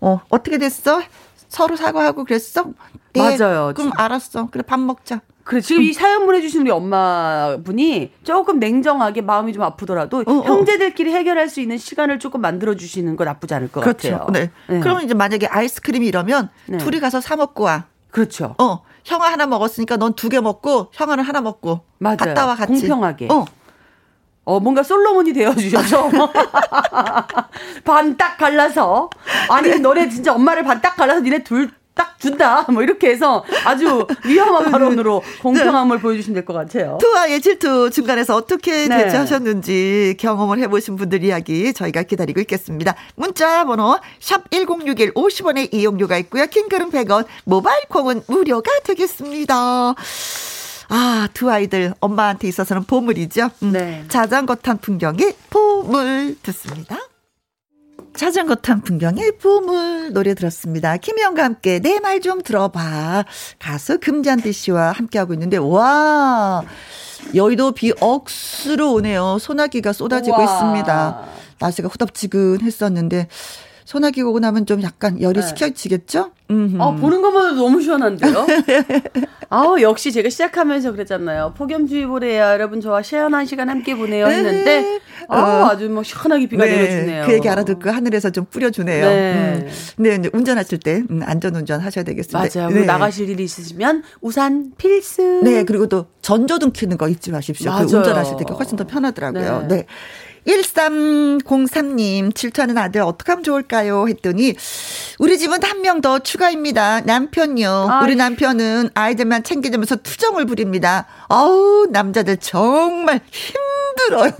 어, 어떻게 됐어? 서로 사과하고 그랬어? 네, 맞아요. 그럼 알았어. 그래 밥 먹자. 그래 지금 이 사연 보내주신 우리 엄마분이 조금 냉정하게 마음이 좀 아프더라도 어, 어. 형제들끼리 해결할 수 있는 시간을 조금 만들어 주시는 거 나쁘지 않을 것 그렇죠. 같아요. 네. 네. 그러면 이제 만약에 아이스크림이 이러면 네. 둘이 가서 사 먹고 와. 그렇죠. 어, 형아 하나 먹었으니까 넌 두 개 먹고 형아는 하나 먹고 맞아요. 갔다 와 같이. 공평하게. 어. 어, 뭔가 솔로몬이 되어주셔서. (laughs) (laughs) 반 딱 갈라서. 아니, 네. 너네 진짜 엄마를 반 딱 갈라서 니네 둘 딱 준다. 뭐 이렇게 해서 아주 위험한 발언으로 공평함을 네. 보여주시면 될 것 같아요. 투와의 질투 중간에서 어떻게 네. 대처하셨는지 경험을 해보신 분들 이야기 저희가 기다리고 있겠습니다. 문자 번호 샵 1061 50원의 이용료가 있고요. 킹글은 100원, 모바일 콩은 무료가 되겠습니다. 아, 두 아이들 엄마한테 있어서는 보물이죠. 음. 네. 자전거 탄 풍경의 보물 듣습니다. 자전거 탄 풍경의 보물 노래 들었습니다. 김희영과 함께 내 말 좀 들어봐. 가수 금잔디 씨와 함께하고 있는데, 와, 여의도 비 억수로 오네요. 소나기가 쏟아지고 우와. 있습니다. 날씨가 후덥지근 했었는데, 소나기 오고 나면 좀 약간 열이 네. 식혀지겠죠? 아, 보는 것만으로 너무 시원한데요? (laughs) 아우, 역시 제가 시작하면서 그랬잖아요. 폭염주의보래요. 여러분, 저와 시원한 시간 함께 보내요. 했는데, 아 어. 아주 뭐 시원하게 비가 네, 내려주네요. 그 얘기 알아듣고 하늘에서 좀 뿌려주네요. 네. 음. 네, 이제 운전하실 때, 음, 안전운전 하셔야 되겠습니다. 맞아요. 네. 나가실 일이 있으시면 우산 필수. 네, 그리고 또 전조등 켜는 거 잊지 마십시오. 그 운전하실 때 훨씬 더 편하더라고요. 네. 네. 1303님, 질투하는 아들 어떻게 하면 좋을까요? 했더니, 우리 집은 한 명 더 추가입니다. 남편요. 아 우리 남편은 아이들만 챙기면서 투정을 부립니다. 어우, 남자들 정말 힘들어요.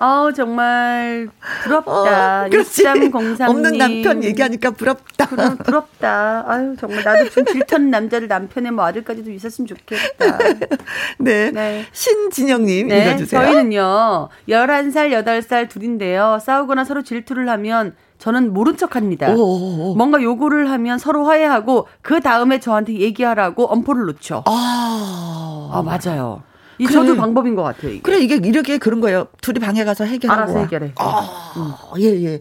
아우 정말 부럽다. 어, 6303님. 없는 남편 얘기하니까 부럽다. 그럼 부럽다. 아유 정말 나도 좀 질투하는 남자를 남편의 뭐 아들까지도 있었으면 좋겠다. (laughs) 네. 네. 신진영님 네, 읽어주세요. 저희는요 11살 8살 둘인데요. 싸우거나 서로 질투를 하면 저는 모른 척 합니다. 뭔가 요구를 하면 서로 화해하고 그 다음에 저한테 얘기하라고 엄포를 놓죠. 아, 아 맞아요. 이 그래. 저도 방법인 것 같아요. 이게. 그래 이게 이렇게 그런 거예요. 둘이 방에 가서 해결하고. 알아서 해결해. 아, 음. 예 예.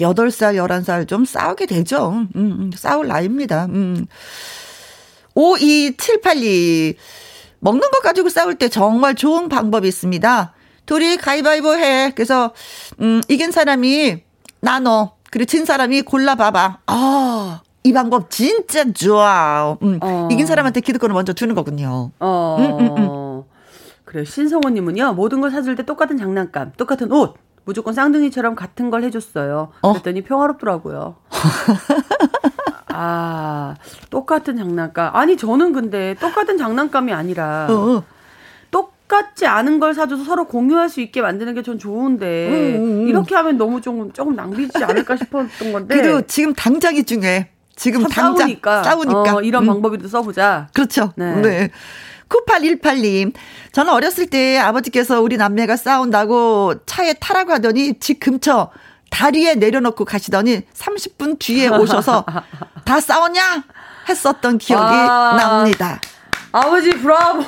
8살, 11살 좀 싸우게 되죠. 음, 음, 싸울 나이입니다. 음. 5278이 먹는 것 가지고 싸울 때 정말 좋은 방법이 있습니다. 둘이 가위바위보 해. 그래서 음, 이긴 사람이 나눠. 그리고 진 사람이 골라봐봐. 아, 이 방법 진짜 좋아. 음, 어. 이긴 사람한테 기득권을 먼저 주는 거군요. 어. 음, 음, 음. 그래 신성호님은요 모든 걸 사줄 때 똑같은 장난감, 똑같은 옷, 무조건 쌍둥이처럼 같은 걸 해줬어요. 어? 그랬더니 평화롭더라고요. 아 똑같은 장난감. 아니 저는 근데 똑같은 장난감이 아니라. 어. 똑같지 않은 걸 사줘서 서로 공유할 수 있게 만드는 게 전 좋은데 음. 이렇게 하면 너무 조금 조금 낭비지 않을까 싶었던 건데. 그래도 지금 당장이 중요해. 지금 당장 싸우니까, 싸우니까. 어, 이런 음. 방법이도 써보자. 그렇죠. 네. 네. 9818님, 저는 어렸을 때 아버지께서 우리 남매가 싸운다고 차에 타라고 하더니 집 근처 다리에 내려놓고 가시더니 30분 뒤에 오셔서 (laughs) 다 싸웠냐? 했었던 기억이 아, 납니다. 아버지 브라보.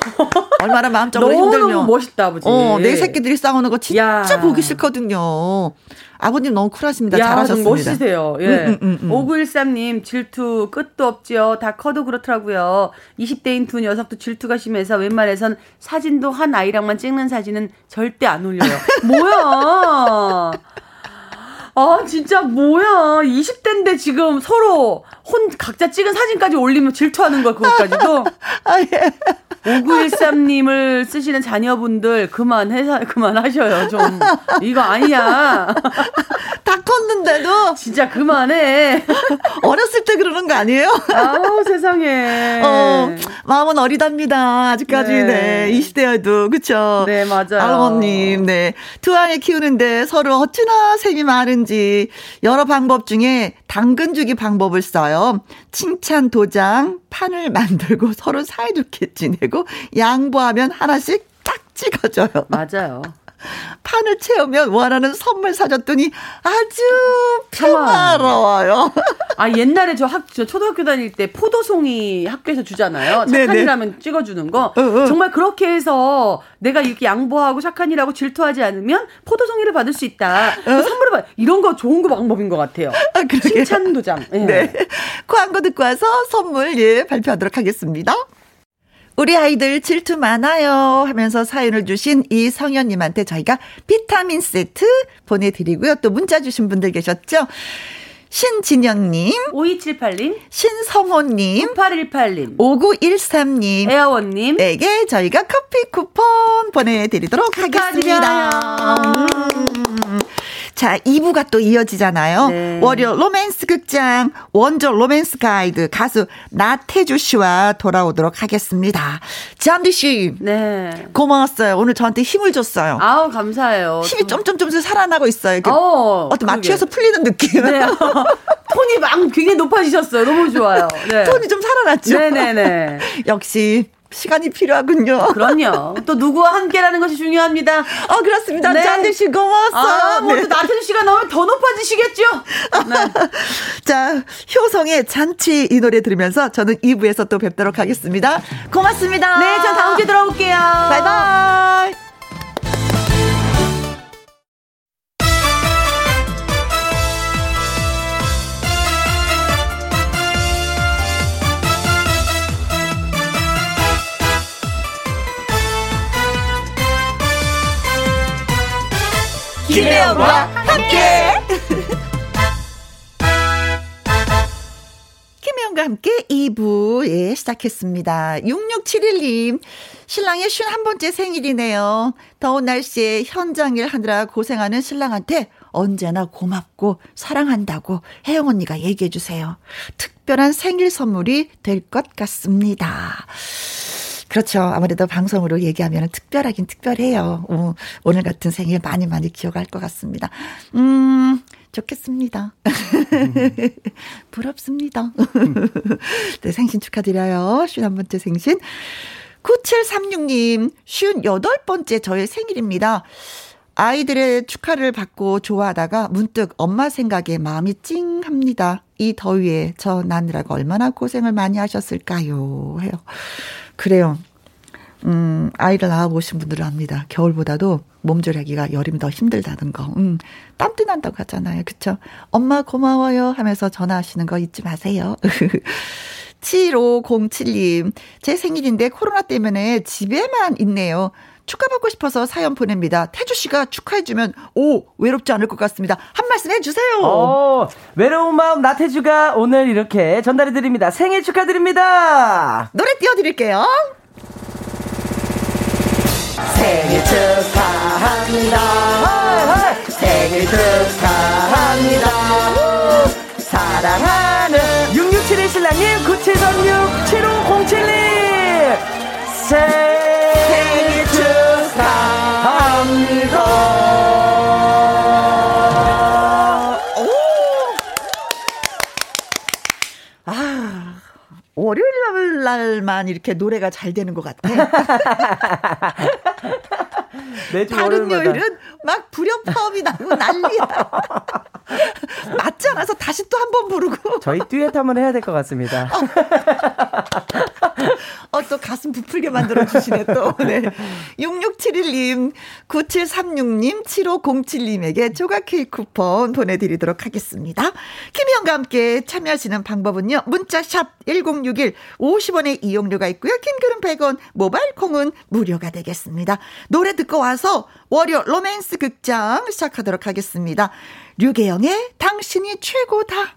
얼마나 마음적으로 너무 힘들면. 너무 멋있다 아버지. 어, 내 새끼들이 싸우는 거 진짜 야. 보기 싫거든요. 아버님 너무 쿨하십니다. 야, 잘하셨습니다. 멋있으세요. 예. 음, 음, 음, 5913님, 음. 질투 끝도 없지요. 다 커도 그렇더라고요. 20대인 두 녀석도 질투가 심해서 웬만해선 사진도 한 아이랑만 찍는 사진은 절대 안 올려요. (laughs) 뭐야. 아, 진짜 뭐야. 20대인데 지금 서로 혼, 각자 찍은 사진까지 올리면 질투하는 걸, 그것까지도. (laughs) 아, 예. 5913님을 쓰시는 자녀분들 그만해서, 그만하셔요. 좀. 이거 아니야. 다 컸는데도. 진짜 그만해. (laughs) 어렸을 때 그러는 거 아니에요? 아우, 세상에. 어, 마음은 어리답니다. 아직까지. 네. 네 20대여도. 그쵸? 네, 맞아요. 아버님, 네. 두 아이 키우는데 서로 어찌나 셈이 많은 지 여러 방법 중에 당근 주기 방법을 써요. 칭찬 도장, 판을 만들고 서로 사이좋게 지내고 양보하면 하나씩 딱 찍어줘요. 맞아요. 판을 채우면 원하는 선물 사줬더니 아주 평화로워요. 아 옛날에 저 학, 저 초등학교 다닐 때 포도송이 학교에서 주잖아요. 착한이라면 찍어주는 거. 어, 어. 정말 그렇게 해서 내가 이렇게 양보하고 착한이라고 질투하지 않으면 포도송이를 받을 수 있다. 어? 선물을 받 이런 거 좋은 거 방법인 것 같아요. 아, 칭찬 도장. 예. 네. 광고 듣고 와서 선물 예 발표하도록 하겠습니다. 우리 아이들 질투 많아요 하면서 사연을 주신 이성현님한테 저희가 비타민 세트 보내드리고요. 또 문자 주신 분들 계셨죠? 신진영님, 5278님, 신성호님, 9818님, 5913님, 에어원님 에게 저희가 커피 쿠폰 보내드리도록 하겠습니다. 음. 자, 2부가 또 이어지잖아요. 네. 월요 로맨스 극장 원조 로맨스 가이드 가수 나태주 씨와 돌아오도록 하겠습니다. 잠디 씨. 네. 고마웠어요. 오늘 저한테 힘을 줬어요. 아우, 감사해요. 힘이 점점점씩 살아나고 있어요. 그 어, 어떤 마취해서 풀리는 느낌. 네. (laughs) 톤이 막 굉장히 높아지셨어요. 너무 좋아요. 네. 톤이 좀 살아났죠. 네네네. (laughs) 역시 시간이 필요하군요. 그럼요. 또 누구와 함께라는 것이 중요합니다. 어, 그렇습니다. 네. 잔디 씨 고마웠어요. 아, 뭐 네. 또 나태주 씨가 나오면 더 높아지시겠죠? 네. (laughs) 자, 효성의 잔치 이 노래 들으면서 저는 2부에서 또 뵙도록 하겠습니다. 고맙습니다. 네, 저 다음 주에 들어올게요. 바이바이. 김혜영과 함께. (laughs) 김혜영과 함께 2부, 예, 시작했습니다. 6671님, 신랑의 51번째 생일이네요. 더운 날씨에 현장일 하느라 고생하는 신랑한테 언제나 고맙고 사랑한다고 혜영 언니가 얘기해 주세요. 특별한 생일 선물이 될 것 같습니다. 그렇죠. 아무래도 방송으로 얘기하면 특별하긴 특별해요. 어, 오늘 같은 생일 많이 많이 기억할 것 같습니다. 음, 좋겠습니다. (laughs) 부럽습니다. (laughs) 네, 생신 축하드려요. 51번째 생신. 9736님, 58번째 저의 생일입니다. 아이들의 축하를 받고 좋아하다가 문득 엄마 생각에 마음이 찡합니다. 이 더위에 저 나느라고 얼마나 고생을 많이 하셨을까요? 해요. 그래요. 음, 아이를 낳아보신 분들은 압니다. 겨울보다도 몸조리하기가 여름이 더 힘들다는 거. 음, 땀띠 난다고 하잖아요. 그쵸? 엄마 고마워요 하면서 전화하시는 거 잊지 마세요. (laughs) 7507님, 제 생일인데 코로나 때문에 집에만 있네요. 축하받고 싶어서 사연 보냅니다. 태주 씨가 축하해주면 오 외롭지 않을 것 같습니다. 한 말씀 해주세요. 어, 외로운 마음 나태주가 오늘 이렇게 전달해드립니다. 생일 축하드립니다. 노래 띄워드릴게요. 생일 축하합니다. 생일 축하합니다. 사랑하는 6671 신랑님 9736 7507님 이렇게 노래가 잘 되는 것 같아. (laughs) 다른 요일은 막 불협화음이 나고 난리야. (laughs) 맞지 않아서 다시 또 한 번 부르고. 저희 듀엣 한번 해야 될 것 같습니다. (laughs) 어, 또 가슴 부풀게 만들어주시네, 또. 네. 6671님, 9736님, 7507님에게 조각 케이크 쿠폰 보내드리도록 하겠습니다. 김희영과 함께 참여하시는 방법은요, 문자샵 1061, 50원의 이용료가 있고요. 킹글은 100원, 모바일 콩은 무료가 되겠습니다. 노래 듣고 와서 월요 로맨스 극장 시작하도록 하겠습니다. 류계영의 당신이 최고다.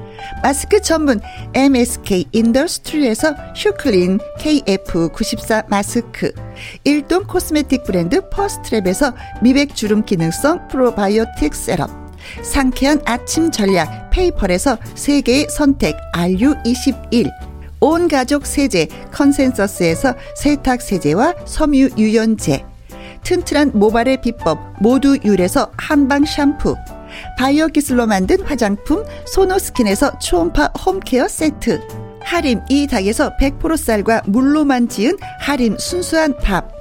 마스크 전문 MSK 인더스트리에서 슈클린 KF94 마스크, 일동 코스메틱 브랜드 퍼스트랩에서 미백 주름 기능성 프로바이오틱 세럼, 상쾌한 아침 전략 페이펄에서 세계의 선택 RU21 온 가족 세제 컨센서스에서 세탁 세제와 섬유 유연제 튼튼한 모발의 비법 모두 유래서 한방 샴푸 바이오 기술로 만든 화장품 소노스킨에서 초음파 홈케어 세트. 하림 이 닭에서 100% 쌀과 물로만 지은 하림 순수한 밥.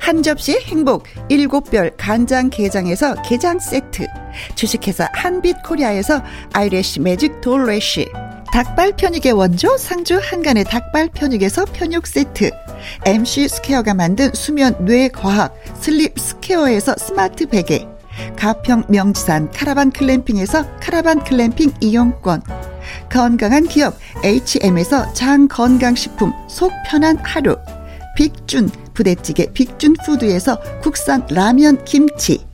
한 접시 행복 일곱 별 간장 게장에서 게장 세트. 주식회사 한빛코리아에서 eyelash magic 돌래쉬. 닭발 편육의 원조 상주 한간의 닭발 편육에서 편육 세트. MC 스퀘어가 만든 수면 뇌 과학 슬립 스퀘어에서 스마트 베개 가평 명지산 카라반 글램핑에서 카라반 글램핑 이용권. 건강한 기업 HM에서 장 건강식품 속 편한 하루. 빅준 부대찌개 빅준푸드에서 국산 라면 김치.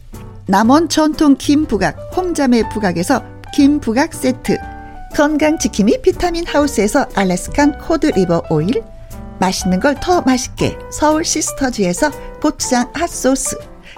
남원 전통 김부각 홍자매 부각에서 김부각 세트. 건강지킴이 비타민 하우스에서 Alaskan cod liver oil. 맛있는 걸 더 맛있게 서울 시스터즈에서 고추장 핫소스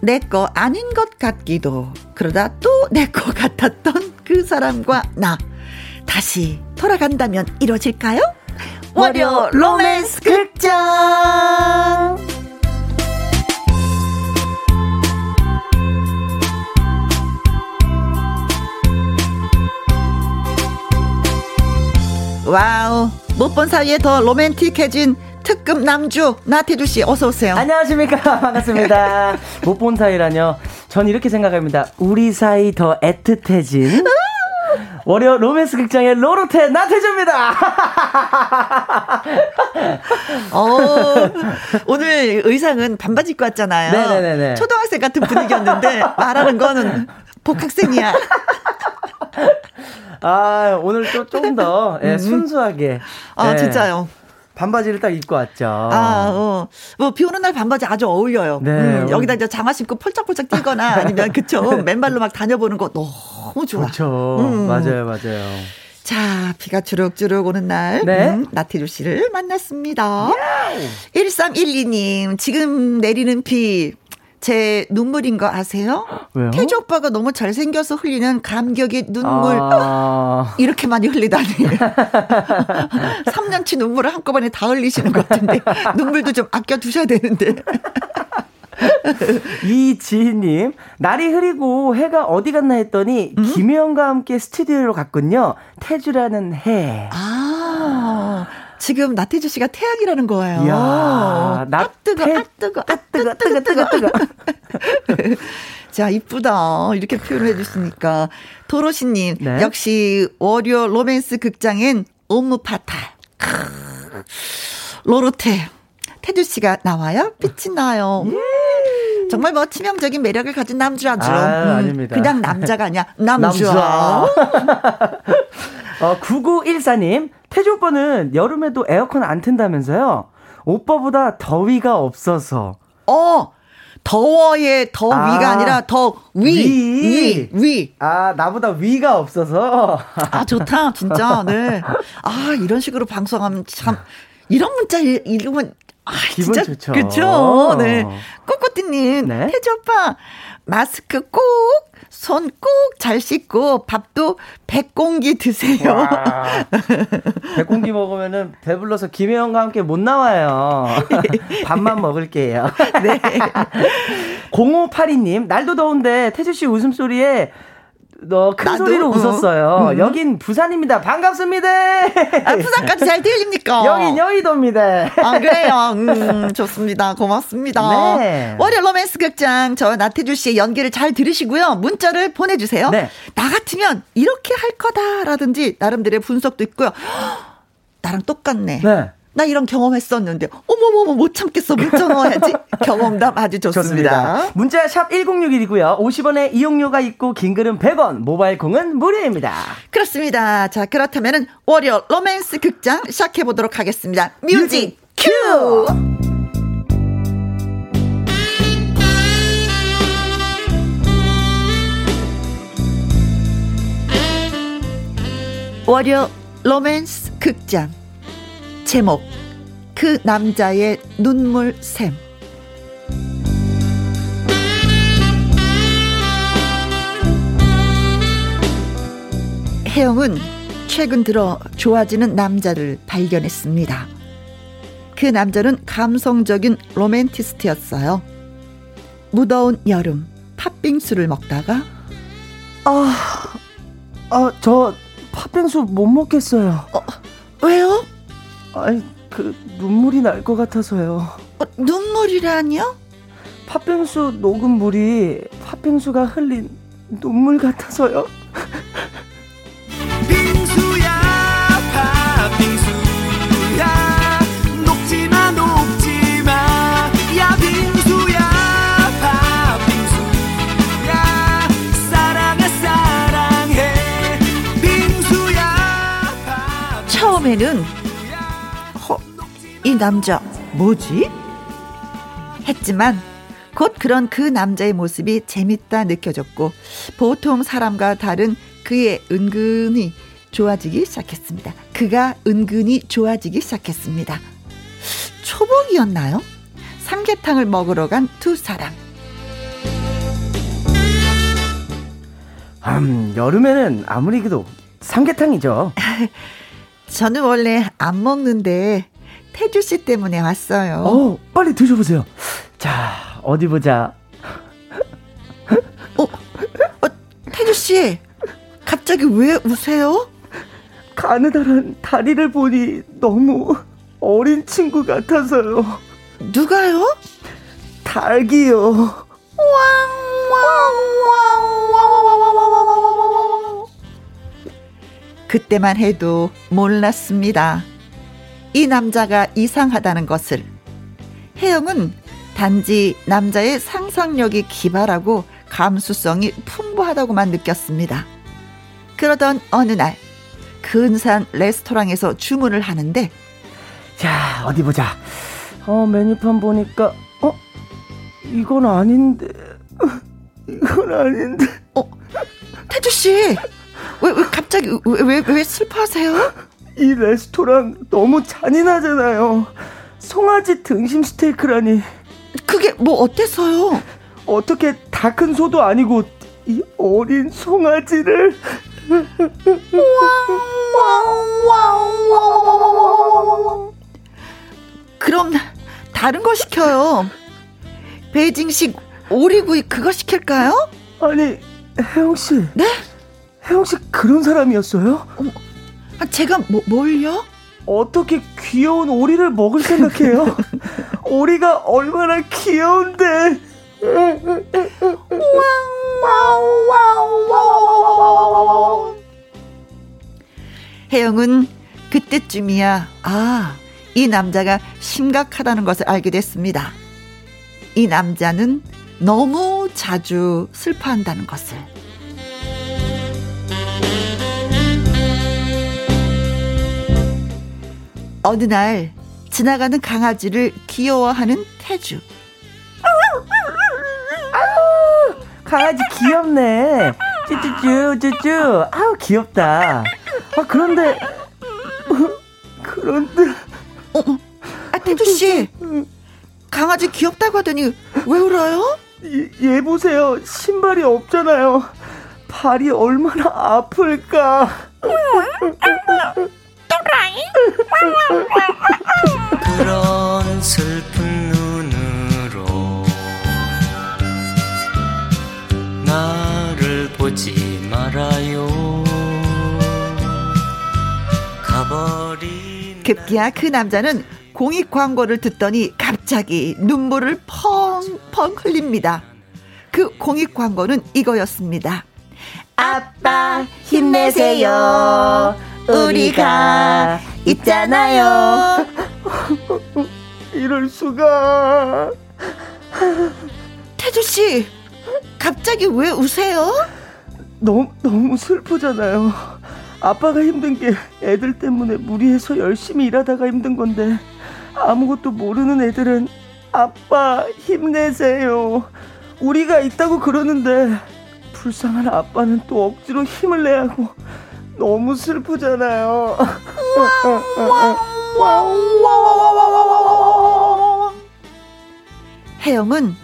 내 거 아닌 것 같기도 그러다 또 내 거 같았던 그 사람과 나 다시 돌아간다면 이루어질까요? 월요 로맨스 극장 와우 못 본 사이에 더 로맨틱해진 특급 남주 나태주 씨 어서 오세요. 안녕하십니까. (laughs) 반갑습니다. 못 본 사이라뇨. 전 이렇게 생각합니다. 우리 사이 더 애틋해진 월요 로맨스 극장의 로로테 나태주입니다. (laughs) 어, 오늘 의상은 반바지 입고 왔잖아요. 네네네네. 초등학생 같은 분위기였는데 말하는 거는 복학생이야. (laughs) 아, 오늘 또좀더 예, 순수하게. 아 예, 진짜요. 반바지를 딱 입고 왔죠. 아, 어. 뭐, 비 오는 날 반바지 아주 어울려요. 네, 음, 여기다 이제 장화 신고 폴짝폴짝 뛰거나 (laughs) 아니면, 그쵸. 맨발로 막 다녀보는 거 너무 좋아. 그렇죠. 음. 맞아요, 맞아요. 자, 비가 주룩주룩 오는 날, 네. 음, 나태주 씨를 만났습니다. 1312님, 지금 내리는 비, 제 눈물인 거 아세요? 왜요? 태주 오빠가 너무 잘생겨서 흘리는 감격의 눈물. 아, (laughs) 이렇게 많이 흘리다니. (laughs) 3년치 눈물을 한꺼번에 다 흘리시는 것 같은데. (laughs) 눈물도 좀 아껴 두셔야 되는데. 이 지희님, 날이 흐리고 해가 어디 갔나 했더니, 음? 김혜영과 함께 스튜디오로 갔군요. 태주라는 해. 아, 지금 나태주 씨가 태양이라는 거예요. 이야, 나 아, 뜨거, 태- 아, 뜨거, 아, 뜨거, 뜨거, 뜨거, 뜨거. (laughs) 자, 이쁘다. 이렇게 표현해 주시니까. 도로시님, 네. 역시 월요 로맨스 극장엔 옴무파타. 로로테. 태주 씨가 나와요? 빛이 나요. 음. 정말 뭐 치명적인 매력을 가진 남주아죠. 아, 음, 아닙니다. 그냥 남자가 아니야. 남주아. 남주아. (laughs) 어, 9914님, 태주 오빠는 여름에도 에어컨 안 튼다면서요? 오빠보다 더위가 없어서. 어, 더워의 더위가 아, 아, 니라 더 위, 위, 위. 위. 아, 나보다 위가 없어서. (laughs) 아, 좋다, 진짜. 네. 아, 이런 식으로 방송하면 참, 이런 문자 읽- 읽으면, 아, 기분 진짜. 좋죠. 그쵸. 네. 꼬꼬띠님, 네. 태주 오빠, 마스크 꼭, 손 꼭 잘 씻고, 밥도 100공기 드세요. 와. 백공기 먹으면은 배불러서 김혜영과 함께 못 나와요. (laughs) 밥만 먹을게요. 네. (laughs) 0582님, 날도 더운데 태주 씨 웃음소리에 너큰 나도? 소리로 어. 웃었어요. 음. 여긴 부산입니다. 반갑습니다. 아, 부산까지 잘 들립니까? (laughs) 여긴 여의도입니다. 아, 그래요. 음, 좋습니다. 고맙습니다. 네. 월요 로맨스 극장, 저 나태주 씨의 연기를 잘 들으시고요. 문자를 보내주세요. 네. 나 같으면 이렇게 할 거다라든지, 나름대로의 분석도 있고요. (gasps) 나랑 똑같네. 네. 나 이런 경험했었는데, 어머머머, 못 참겠어. 문자 넣어야지. (laughs) 경험담 아주 좋습니다. 좋습니다. 문자 샵 1061이고요. 50원의 이용료가 있고 긴 글은 100원, 모바일 콩은 무료입니다. 그렇습니다. 자, 그렇다면 은 월요 로맨스 극장 시작해보도록 하겠습니다. Music cue! 월요 로맨스 극장 제목 그 남자의 눈물샘 혜영은 최근 들어 좋아지는 남자를 발견했습니다. 그 남자는 감성적인 로맨티스트였어요. 무더운 여름 팥빙수를 먹다가 아, 아, 저 팥빙수 못 먹겠어요. 왜요? 아이, 그 눈물이 날 것 같아서요. 어, 눈물이라니요? 팥빙수 녹은 물이 팥빙수가 흘린 눈물 같아서요. 빙수야 팥빙수야 녹지마 녹지마 야 빙수야 팥빙수야 사랑해 사랑해 빙수야 처음에는 허, 이 남자 뭐지? 했지만 곧 그런 그 남자의 모습이 재밌다 느껴졌고 보통 사람과 다른 그의 은근히 좋아지기 시작했습니다. 그가 은근히 좋아지기 시작했습니다. 초복이었나요? 삼계탕을 먹으러 간 두 사람. 음, 여름에는 아무리 그래도 삼계탕이죠. (laughs) 저는 원래 안 먹는데 태주 씨 때문에 왔어요. 어, 빨리 드셔보세요. 자, 어디 보자. 태주 씨, 갑자기 왜 우세요? 가느다란 다리를 보니 너무 어린 친구 같아서요. 누가요? 닭이요. 그때만 해도 몰랐습니다. 이 남자가 이상하다는 것을. 혜영은 단지 남자의 상상력이 기발하고 감수성이 풍부하다고만 느꼈습니다. 그러던 어느 날, 근사한 레스토랑에서 주문을 하는데, 자, 어디 보자. 어, 메뉴판 보니까, 어? 이건 아닌데. (laughs) 이건 아닌데. 태주씨! 왜, 왜 갑자기, 왜, 왜, 왜 슬퍼하세요? 이 레스토랑 너무 잔인하잖아요. 송아지 등심 스테이크라니. 그게 뭐 어때서요? 어떻게 다 큰 소도 아니고 이 어린 송아지를 그럼 다른 거 시켜요. 베이징식 오리구이 그거 시킬까요? 아니 혜영 씨. 네? 혜영 씨 그런 사람이었어요? 아, 제가 뭐, 뭘요? 어떻게 귀여운 오리를 먹을 생각해요? (laughs) 오리가 얼마나 귀여운데. (laughs) 혜영은 그때쯤이야, 아, 이 남자가 심각하다는 것을 알게 됐습니다. 이 남자는 너무 자주 슬퍼한다는 것을. 어느 날 지나가는 강아지를 귀여워하는 태주. 강아지 귀엽네. 쭈쭈쭈 쭈쭈. 아우 귀엽다. 아 그런데 그런데 아, 태주 씨. 강아지 귀엽다고 하더니 왜 울어요? 얘, 얘 보세요. 신발이 없잖아요. 발이 얼마나 아플까. 그런 슬픈 눈으로 나를 보지 말아요 급기야 그 남자는 공익 광고를 듣더니 갑자기 눈물을 펑펑 흘립니다. 그 공익 광고는 이거였습니다. 아빠 힘내세요. 우리가 있잖아요. (laughs) 이럴 수가. 태주 씨, 갑자기 왜 우세요? 너무 너무 슬프잖아요. 아빠가 힘든 게 애들 때문에 무리해서 열심히 일하다가 힘든 건데 아무것도 모르는 애들은 아빠 힘내세요. 우리가 있다고 그러는데 불쌍한 아빠는 또 억지로 힘을 내야 하고 너무 슬프잖아요. (laughs) 혜영은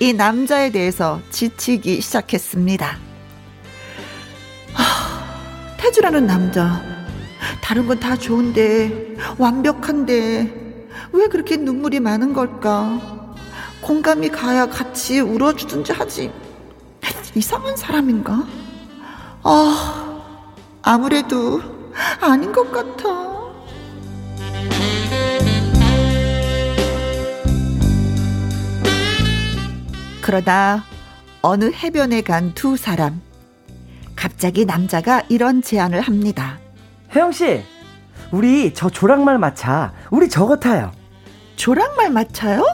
이 남자에 대해서 지치기 시작했습니다. 하, 태주라는 남자, 다른 건 다 좋은데, 완벽한데, 왜 그렇게 눈물이 많은 걸까? 공감이 가야 같이 울어주든지 하지. 이상한 사람인가? 아, 아무래도 아닌 것 같아. 그러다 어느 해변에 간 두 사람. 갑자기 남자가 이런 제안을 합니다. 혜영 씨, 우리 저 조랑말 마차, 우리 저거 타요. 조랑말 맞춰요?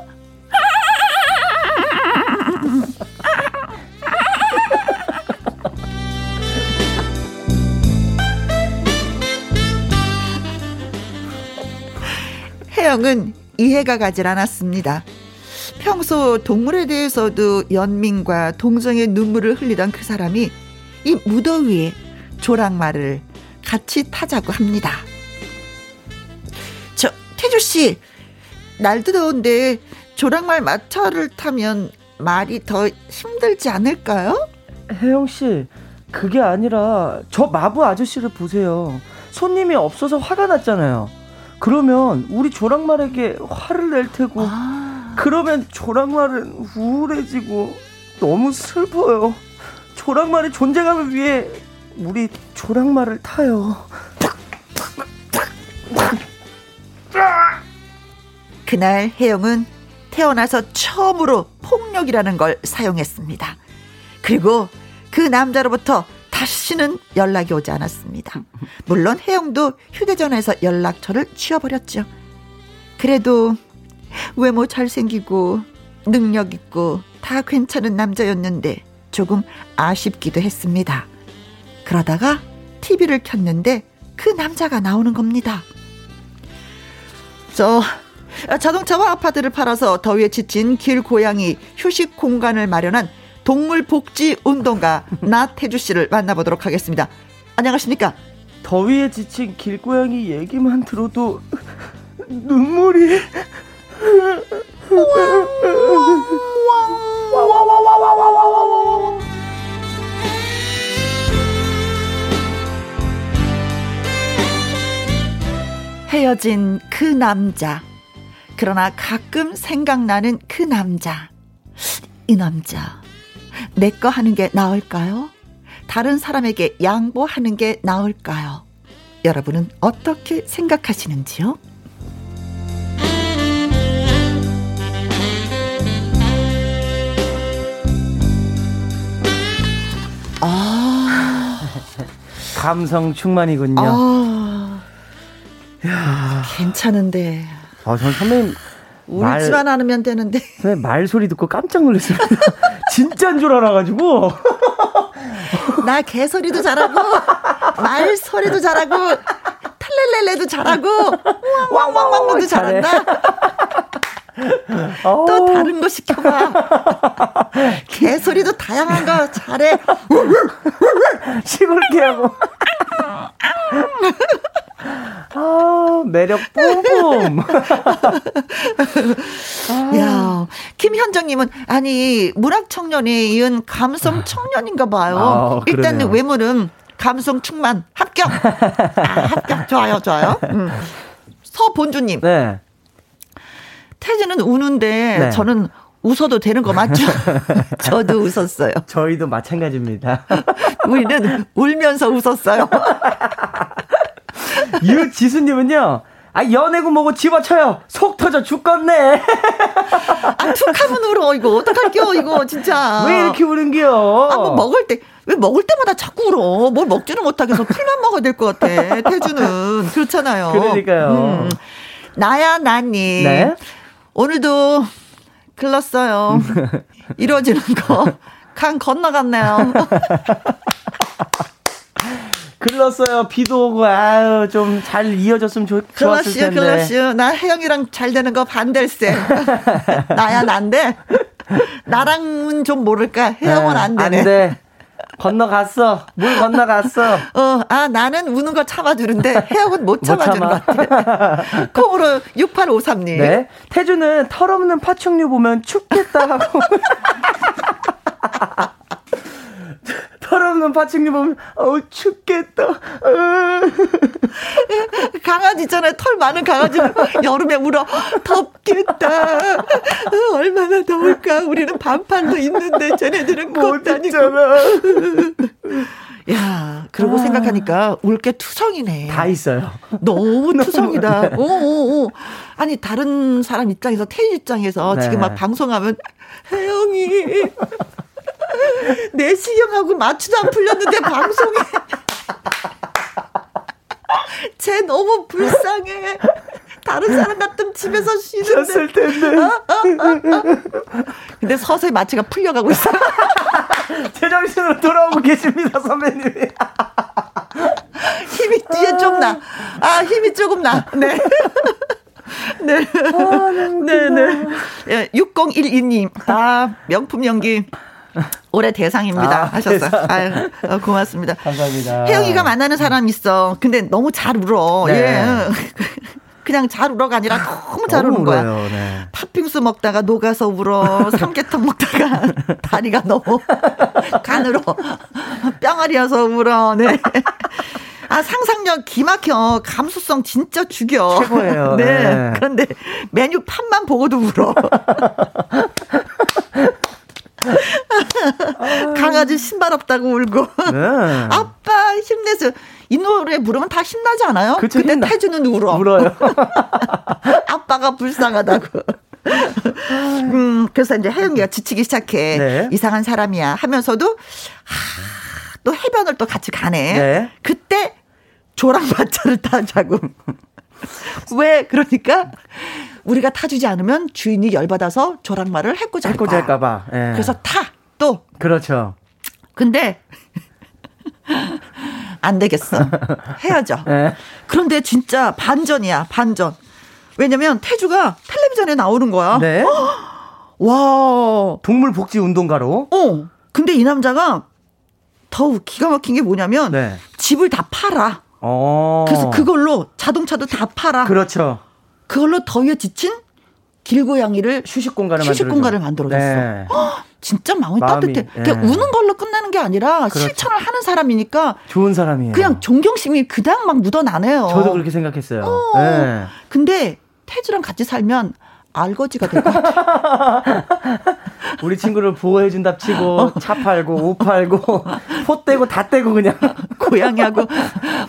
혜영은 이해가 가질 않았습니다. 평소 동물에 대해서도 연민과 동정의 눈물을 흘리던 그 사람이 이 무더위에 조랑말을 같이 타자고 합니다. 저 태주 씨, 날도 더운데 조랑말 마차를 타면 말이 더 힘들지 않을까요? 혜영 씨, 그게 아니라 저 마부 아저씨를 보세요. 손님이 없어서 화가 났잖아요. 그러면 우리 조랑말에게 화를 낼 테고 아, 그러면 조랑말은 우울해지고 너무 슬퍼요. 조랑말의 존재감을 위해 우리 조랑말을 타요. 그날 혜영은 태어나서 처음으로 폭력이라는 걸 사용했습니다. 그리고 그 남자로부터 다시는 연락이 오지 않았습니다. 물론 혜영도 휴대전화에서 연락처를 지워버렸죠. 그래도 외모 잘생기고 능력 있고 다 괜찮은 남자였는데 조금 아쉽기도 했습니다. 그러다가 TV를 켰는데 그 남자가 나오는 겁니다. 저 자동차와 아파트를 팔아서 더위에 지친 길 고양이 휴식 공간을 마련한 동물복지 운동가 나태주 씨를 만나보도록 하겠습니다. 안녕하십니까? 더위에 지친 길고양이 얘기만 들어도 눈물이 헤어진 그 남자. 그러나 가끔 생각나는 그 남자. 이 남자. 내 거 하는 게 나을까요? 다른 사람에게 양보하는 게 나을까요? 여러분은 어떻게 생각하시는지요? 아, (laughs) 감성 충만이군요. 아, 괜찮은데. 아, 전 선배님 말- 울지만 않으면 되는데. 선배님 말소리 듣고 깜짝 놀랐어요. (laughs) 진짜인 줄 알아가지고. (laughs) 나 개소리도 잘하고, 말소리도 잘하고, 탈렐렐레도 잘하고, 왕왕왕왕도 잘한다. 또 다른 거 시켜봐. (laughs) 개소리도 다양한 거 잘해. 시골게 하고. 아, 매력 뿜뿜. 야, 김현정님은 아니 문학 청년이 이은 감성 청년인가 봐요. 아, 일단 그러네요. 외모는 감성 충만 합격. 아, 합격 좋아요, 좋아요. 음. 서본주님 네. 태진은 우는데 네. 저는 웃어도 되는 거 맞죠? (laughs) 저도 웃었어요. 저희도 마찬가지입니다. (laughs) 우리는 울면서 웃었어요. (laughs) 유지수님은요. 아 연애고 뭐고 집어쳐요. 속 터져 죽겠네. 아, 툭하면 울어 이거 어떡할게요 이거 진짜. 왜 이렇게 우는겨? 아, 뭐 먹을 때, 왜 먹을 때마다 자꾸 울어. 뭘 먹지는 못하겠어. 풀만 먹어야 될 것 같아. 태주는. 그렇잖아요. 그러니까요. 나야, 나니. 네. 오늘도 글렀어요. (laughs) 이루어지는 거. 강 건너갔네요. (laughs) 글렀어요. 비도 오고 아유 좀 잘 이어졌으면 좋, 좋았을 텐데. 글러시요. 나 혜영이랑 잘 되는 거 반댈세. (laughs) 나야, 난데. 나랑은 좀 모를까. 혜영은 안 되네. 안 돼. 건너갔어. 물 건너갔어. 어, 아, 나는 우는 거 참아주는데, 혜영은 못 (laughs) 못 참아주는 참아. 것 같아. 콩으로 6853님. 네. 태주는 털없는 파충류 보면 춥겠다 하고. (laughs) 털없는 파충류 보면 어우 춥겠다. 으. 강아지 있잖아요. 털 많은 강아지는 여름에 울어. 덥겠다. 어, 얼마나 더울까. 우리는 반팔도 입는데 쟤네들은 못못 다니고. 있잖아. 야, 그러고 생각하니까 울 게 투성이네. 다 있어요. 너무 투성이다. 오, 오, 오. 아니, 다른 사람 입장에서, 태인 입장에서 네. 지금 막 방송하면, 혜영이, 내시경하고 마취도 안 풀렸는데 방송에. 쟤 너무 불쌍해. 다른 사람 같으면 집에서 쉬는데. 텐데. 근데 서서히 마취가 풀려가고 있어. 제정신으로 돌아오고 계십니다, 선배님이. 힘이 뒤에 좀 나. 아, 힘이 조금 나. 네. 네. 네, 네. 예, 6012님. 아, 명품 연기. 올해 대상입니다. 아, 하셨어요. 대상. 아유, 어, 고맙습니다. 감사합니다. 혜영이가 만나는 사람 있어. 근데 너무 잘 울어. 네. 예. (laughs) 그냥 잘 울어가 아니라 너무 잘 너무 우는 거야. 울어요, 네. 팥빙수 먹다가 녹아서 울어. 삼계탕 먹다가 (laughs) 다리가 너무 (laughs) 간으로 뿅아리여서 울어. 네. 아, 상상력 기막혀. 감수성 진짜 죽여. 최고예요. 네. 네. 그런데 메뉴 판만 보고도 울어. 강아지 신발 없다고 울고. 네. 아빠 힘내세요. 이 노래 부르면 다 신나지 않아요? 그쵸, 근데 신나. 태주는 울어. 울어요. (laughs) 아빠가 불쌍하다고. 음, 그래서 이제 혜영이가 지치기 시작해. 네. 이상한 사람이야 하면서도, 하, 또 해변을 또 같이 가네. 네. 그때 조랑마차를 타자고. (laughs) 왜? 그러니까 우리가 타주지 않으면 주인이 열받아서 조랑말을 해코지 해코지 할까봐. 예. 그래서 타. 또. 그렇죠. 근데 (laughs) 안 되겠어. 헤어져. (laughs) 예. 그런데 진짜 반전이야, 반전. 왜냐면 태주가 텔레비전에 나오는 거야. 네. 와. 동물 복지 운동가로. 어. 근데 이 남자가 더욱 기가 막힌 게 뭐냐면 네. 집을 다 팔아. 어. 그래서 그걸로 자동차도 다 팔아. 그렇죠. 그걸로 더위에 지친 길고양이를 휴식 공간을 휴식 만들어줘. 공간을 만들어줬어. 네. 진짜 마음이, 마음이, 따뜻해. 예. 그냥 우는 걸로 끝나는 게 아니라 그렇죠. 실천을 하는 사람이니까 좋은 사람이에요. 그냥 존경심이 그냥 막 묻어나네요. 저도 그렇게 생각했어요. 어. 네. 근데 태주랑 같이 살면 알거지가 될 것 같아. (laughs) 우리 친구를 보호해준답치고 차 팔고 옷 팔고 포 떼고 다 떼고 그냥 고양이하고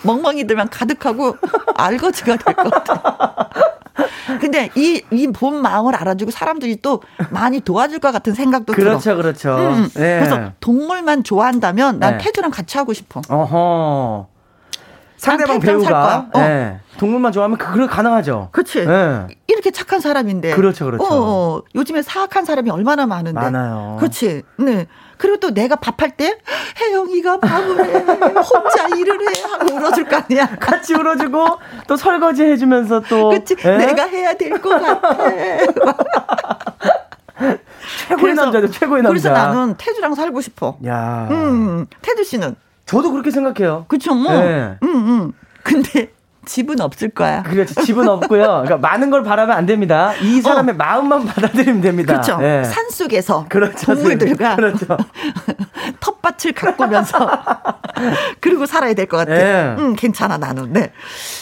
멍멍이들만 가득하고 알거지가 될 것 같아. (laughs) (laughs) 근데 이, 이본 마음을 알아주고 사람들이 또 많이 도와줄 것 같은 생각도 그렇죠 들어. 그렇죠. 음, 네. 그래서 동물만 좋아한다면 난 네. 태주랑 같이 하고 싶어. 어허. 상대방 배우가. 어. 예, 동물만 좋아하면 그걸 가능하죠. 그치. 예. 이렇게 착한 사람인데. 그렇죠, 그렇죠. 어, 어. 요즘에 사악한 사람이 얼마나 많은데. 많아요. 그렇지. 네. 그리고 또 내가 밥할 때 혜영이가 밥을 해. 혼자 일을 해. 하고 울어줄 거 아니야. (laughs) 같이 울어주고 또 설거지 해주면서 또 그치. 예? 내가 해야 될 것 같아. (laughs) 최고의 남자죠, 최고의 남자. 그래서 나는 태주랑 살고 싶어. 야, 음, 태주 씨는. 저도 그렇게 생각해요. 그쵸, 뭐. 네. 음, 음. 근데 집은 없을 거야. 그렇죠. 집은 없고요. 그러니까 많은 걸 바라면 안 됩니다. 이 사람의 마음만 받아들이면 됩니다. 어. 그렇죠. 예. 산 속에서 그렇죠. 동물들과 그렇죠. (laughs) 텃밭을 가꾸면서 (laughs) 그리고 살아야 될 것 같아. 예. 음, 괜찮아 나는. 네.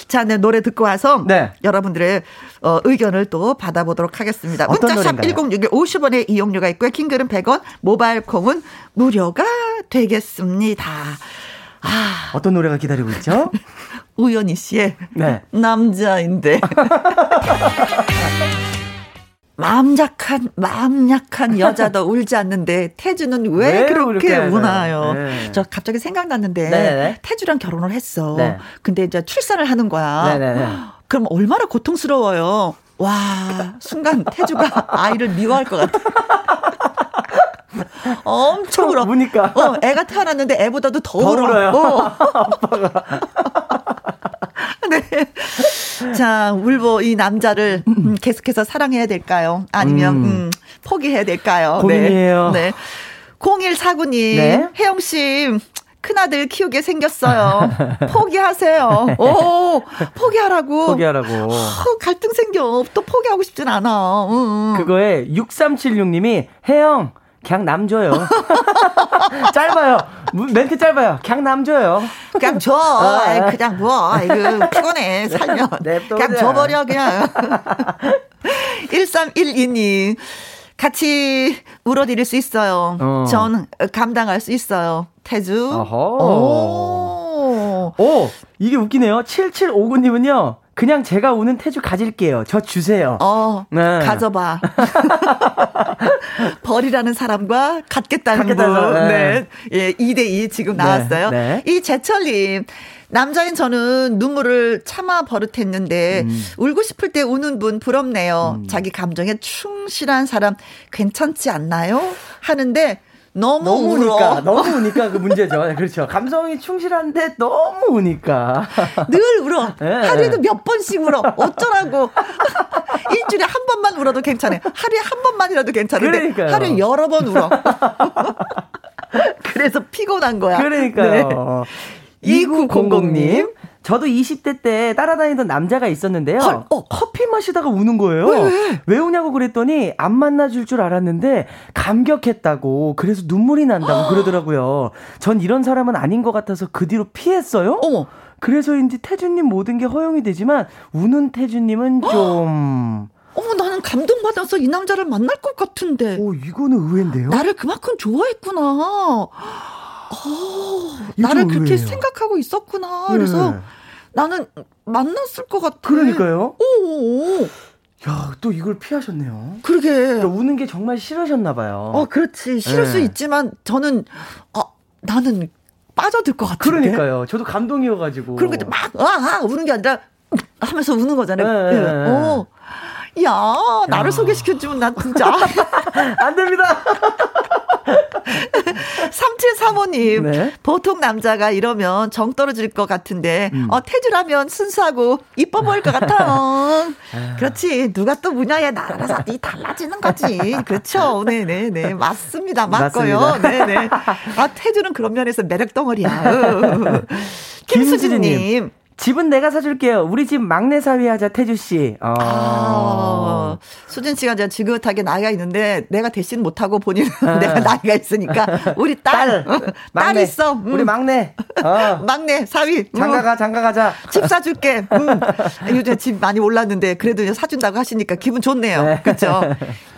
자, 네 노래 듣고 와서 네. 여러분들의 어, 의견을 또 받아보도록 하겠습니다. 문자샵 노래인가요? 1061 50원의 이용료가 있고요. 킹글은 100원, 모바일 콩은 무료가 되겠습니다. 아, 어떤 노래가 기다리고 있죠? (laughs) 우연희 씨의 네. 남자인데. (laughs) 마음 약한, 마음 약한 여자도 울지 않는데, 태주는 왜, 왜 그렇게 우나요? 네. 저 갑자기 생각났는데, 네네. 태주랑 결혼을 했어. 네. 근데 이제 출산을 하는 거야. 네네네. (gasps) 그럼 얼마나 고통스러워요. 와, 순간 태주가 아이를 미워할 것 같아. (laughs) 엄청 울어. 우니까. 어, 애가 태어났는데 애보다도 더, 더 울어. 울어요. 어. 네. 자, 울보 이 남자를 음, 계속해서 사랑해야 될까요? 아니면 음. 음, 포기해야 될까요? 고민이에요. 네. 네. 0149님, 네. 혜영 씨. 큰아들 키우게 생겼어요. (laughs) 포기하세요. 오, 포기하라고. 포기하라고. 어, 갈등 생겨. 또 포기하고 싶진 않아. 응, 응. 그거에 6376님이 혜영 그냥 남 줘요. (laughs) 짧아요. 무- 멘트 짧아요. 그냥 남 줘요. 그냥 줘. 아. 그냥 뭐. 이거 피곤해. (laughs) 살면. 그냥 그냥. 줘버려, 그냥. (laughs) 1312님. 같이 울어드릴 수 있어요. 어. 전 감당할 수 있어요. 태주. 어허. 오. 오, 이게 웃기네요. 7759님은요. 그냥 제가 우는 태주 가질게요. 저 주세요. 어, 네. 가져봐. (laughs) 벌이라는 사람과 같겠다는 분. 사람, 네. 예, 2대2 지금 나왔어요. 네. 이 제철님. 남자인 저는 눈물을 참아 버릇했는데 음. 울고 싶을 때 우는 분 부럽네요. 자기 감정에 충실한 사람 괜찮지 않나요? 하는데 너무, 너무. 우니까, 너무 우니까 그 문제죠. 네, 그렇죠. 감성이 충실한데 너무 우니까. 늘 울어. 네. 하루에도 몇 번씩 울어. 어쩌라고. (laughs) 일주일에 한 번만 울어도 괜찮아요. 하루에 한 번만이라도 괜찮은데 그러니까요. 하루에 여러 번 울어. (laughs) 그래서 피곤한 거야. 네. 그러니까요. 2900님. 저도 20대 때 따라다니던 남자가 있었는데요. 헐, 어. 커피 마시다가 우는 거예요. 왜, 우냐고 그랬더니 안 만나줄 줄 알았는데 감격했다고 그래서 눈물이 난다고 그러더라고요. 전 이런 사람은 아닌 것 같아서 그 뒤로 피했어요. 어머. 그래서인지 태준님 모든 게 허용이 되지만 우는 태준님은 좀. 어머 나는 감동받아서 이 남자를 만날 것 같은데. 오 이거는 의외인데요. 나를 그만큼 좋아했구나. 어, 나를 좀 그렇게 의외예요. 생각하고 있었구나. 그래서 네. 나는 만났을 것 같아. 그러니까요. 오, 야 또 이걸 피하셨네요. 그러게. 그러니까 우는 게 정말 싫으셨나 봐요. 어, 그렇지. 싫을 네. 수 있지만 저는 어, 나는 빠져들 것 같은데. 그러니까요. 저도 감동이어 가지고. 그리고 이제 막 아, 아, 우는 게 아니라 하면서 우는 거잖아요. 네. 예. 어. 야, 나를 소개시켜 주면 난 진짜. (laughs) 안 됩니다. (laughs) (laughs) 3735님. 네. 보통 남자가 이러면 정 떨어질 것 같은데, 음. 어, 태주라면 순수하고 이뻐 보일 것 같아요. (laughs) 그렇지. 누가 또 무냐에 나라서 이 달라지는 거지. 그렇죠. 네네네. 맞습니다. 맞고요. 맞습니다. 네네. 아, 태주는 그런 면에서 매력 덩어리야. (laughs) 김수진님. 집은 내가 사줄게요. 우리 집 막내 사위 하자 태주 씨. 어. 아, 수진 씨가 이제 지긋하게 나이가 있는데 내가 대신 못하고 본인은 (laughs) 내가 나이가 있으니까 우리 딸, 딸, 어, 딸. 있어. 음. 우리 막내. 어. (laughs) 막내 사위. 음. 장가가 장가 가자. 집 사줄게. 음. (laughs) 요즘 집 많이 올랐는데 그래도 이제 사준다고 하시니까 기분 좋네요. 네. 그렇죠.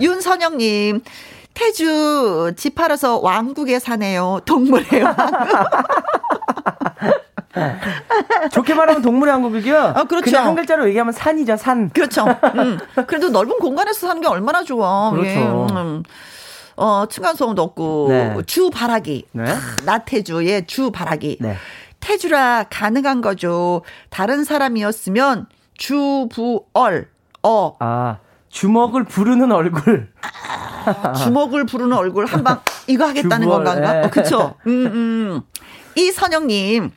윤선영님. 태주 집 팔아서 왕국에 사네요. 동물의 왕. 좋게 말하면 동물의 왕국이고요. 아, 그렇죠. 그냥 한 글자로 얘기하면 산이죠, 산. 그렇죠. 음. 그래도 넓은 공간에서 사는 게 얼마나 좋아. 그렇죠. 예. 음. 어, 층간소음도 없고, 네. 주 바라기. 네. 나태주의 주 바라기. 네. 태주라 가능한 거죠. 다른 사람이었으면 주부얼 어 아, 주먹을 부르는 얼굴. 주먹을 부르는 얼굴 한 방 (laughs) 이거 하겠다는 주부얼, 건가? 예. 어, 그쵸? (laughs) 음, 음. 이선영님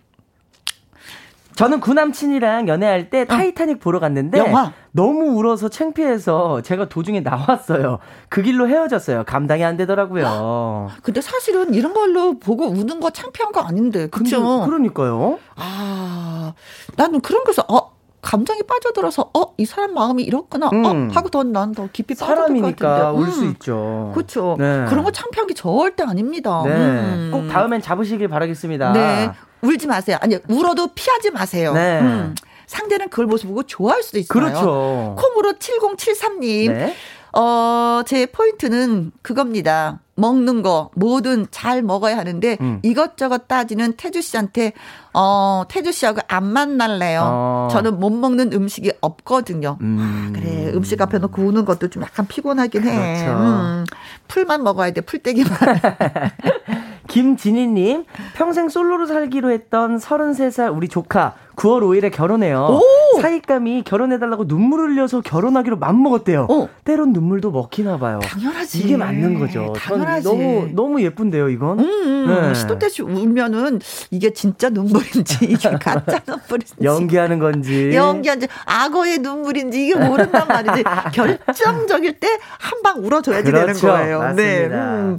저는 구남친이랑 연애할 때 타이타닉 보러 갔는데 어. 영화? 너무 울어서 창피해서 제가 도중에 나왔어요. 그 길로 헤어졌어요. 감당이 안 되더라고요. 근데 사실은 이런 걸로 보고 우는 거 창피한 거 아닌데? 근데 그러니까요. 아 나는 그런 거서 어 감정이 빠져들어서 어 이 사람 마음이 이렇구나 음. 어 하고 더난더 깊이 사람이니까 같은데 울수 음. 있죠. 그렇죠. 네. 그런 거 창피한 게 절대 아닙니다. 네. 음. 꼭 다음엔 잡으시길 바라겠습니다. 네. 울지 마세요. 아니, 울어도 피하지 마세요. 네. 음. 상대는 그걸 모습 보고 좋아할 수도 있어요. 그렇죠. 콩으로 7073님. 네. 어, 제 포인트는 그겁니다. 먹는 거, 뭐든 잘 먹어야 하는데, 음. 이것저것 따지는 태주 씨한테, 어, 태주 씨하고 안 만날래요. 어. 저는 못 먹는 음식이 없거든요. 음. 그래, 음식 앞에 놓고 우는 것도 좀 약간 피곤하긴 해. 그렇죠. 음, 풀만 먹어야 돼, 풀떼기만. (laughs) 김진희님, 평생 솔로로 살기로 했던 33살 우리 조카 9월 5일에 결혼해요. 오! 사익감이 결혼해달라고 눈물 흘려서 결혼하기로 맘먹었대요. 어. 때론 눈물도 먹히나 봐요. 당연하지. 이게 맞는 거죠. 전 당연하지. 너무, 너무 예쁜데요, 이건. 음, 음. 네. 시도 때시 울면은 이게 진짜 눈물인지 (laughs) 이게 가짜 눈물인지 연기하는 건지. 연기한지 악어의 눈물인지 이게 모른단 말이지 (laughs) 결정적일 때 한 방 울어줘야지 되는 그렇죠. 거예요. 네. 맞습니다. 음.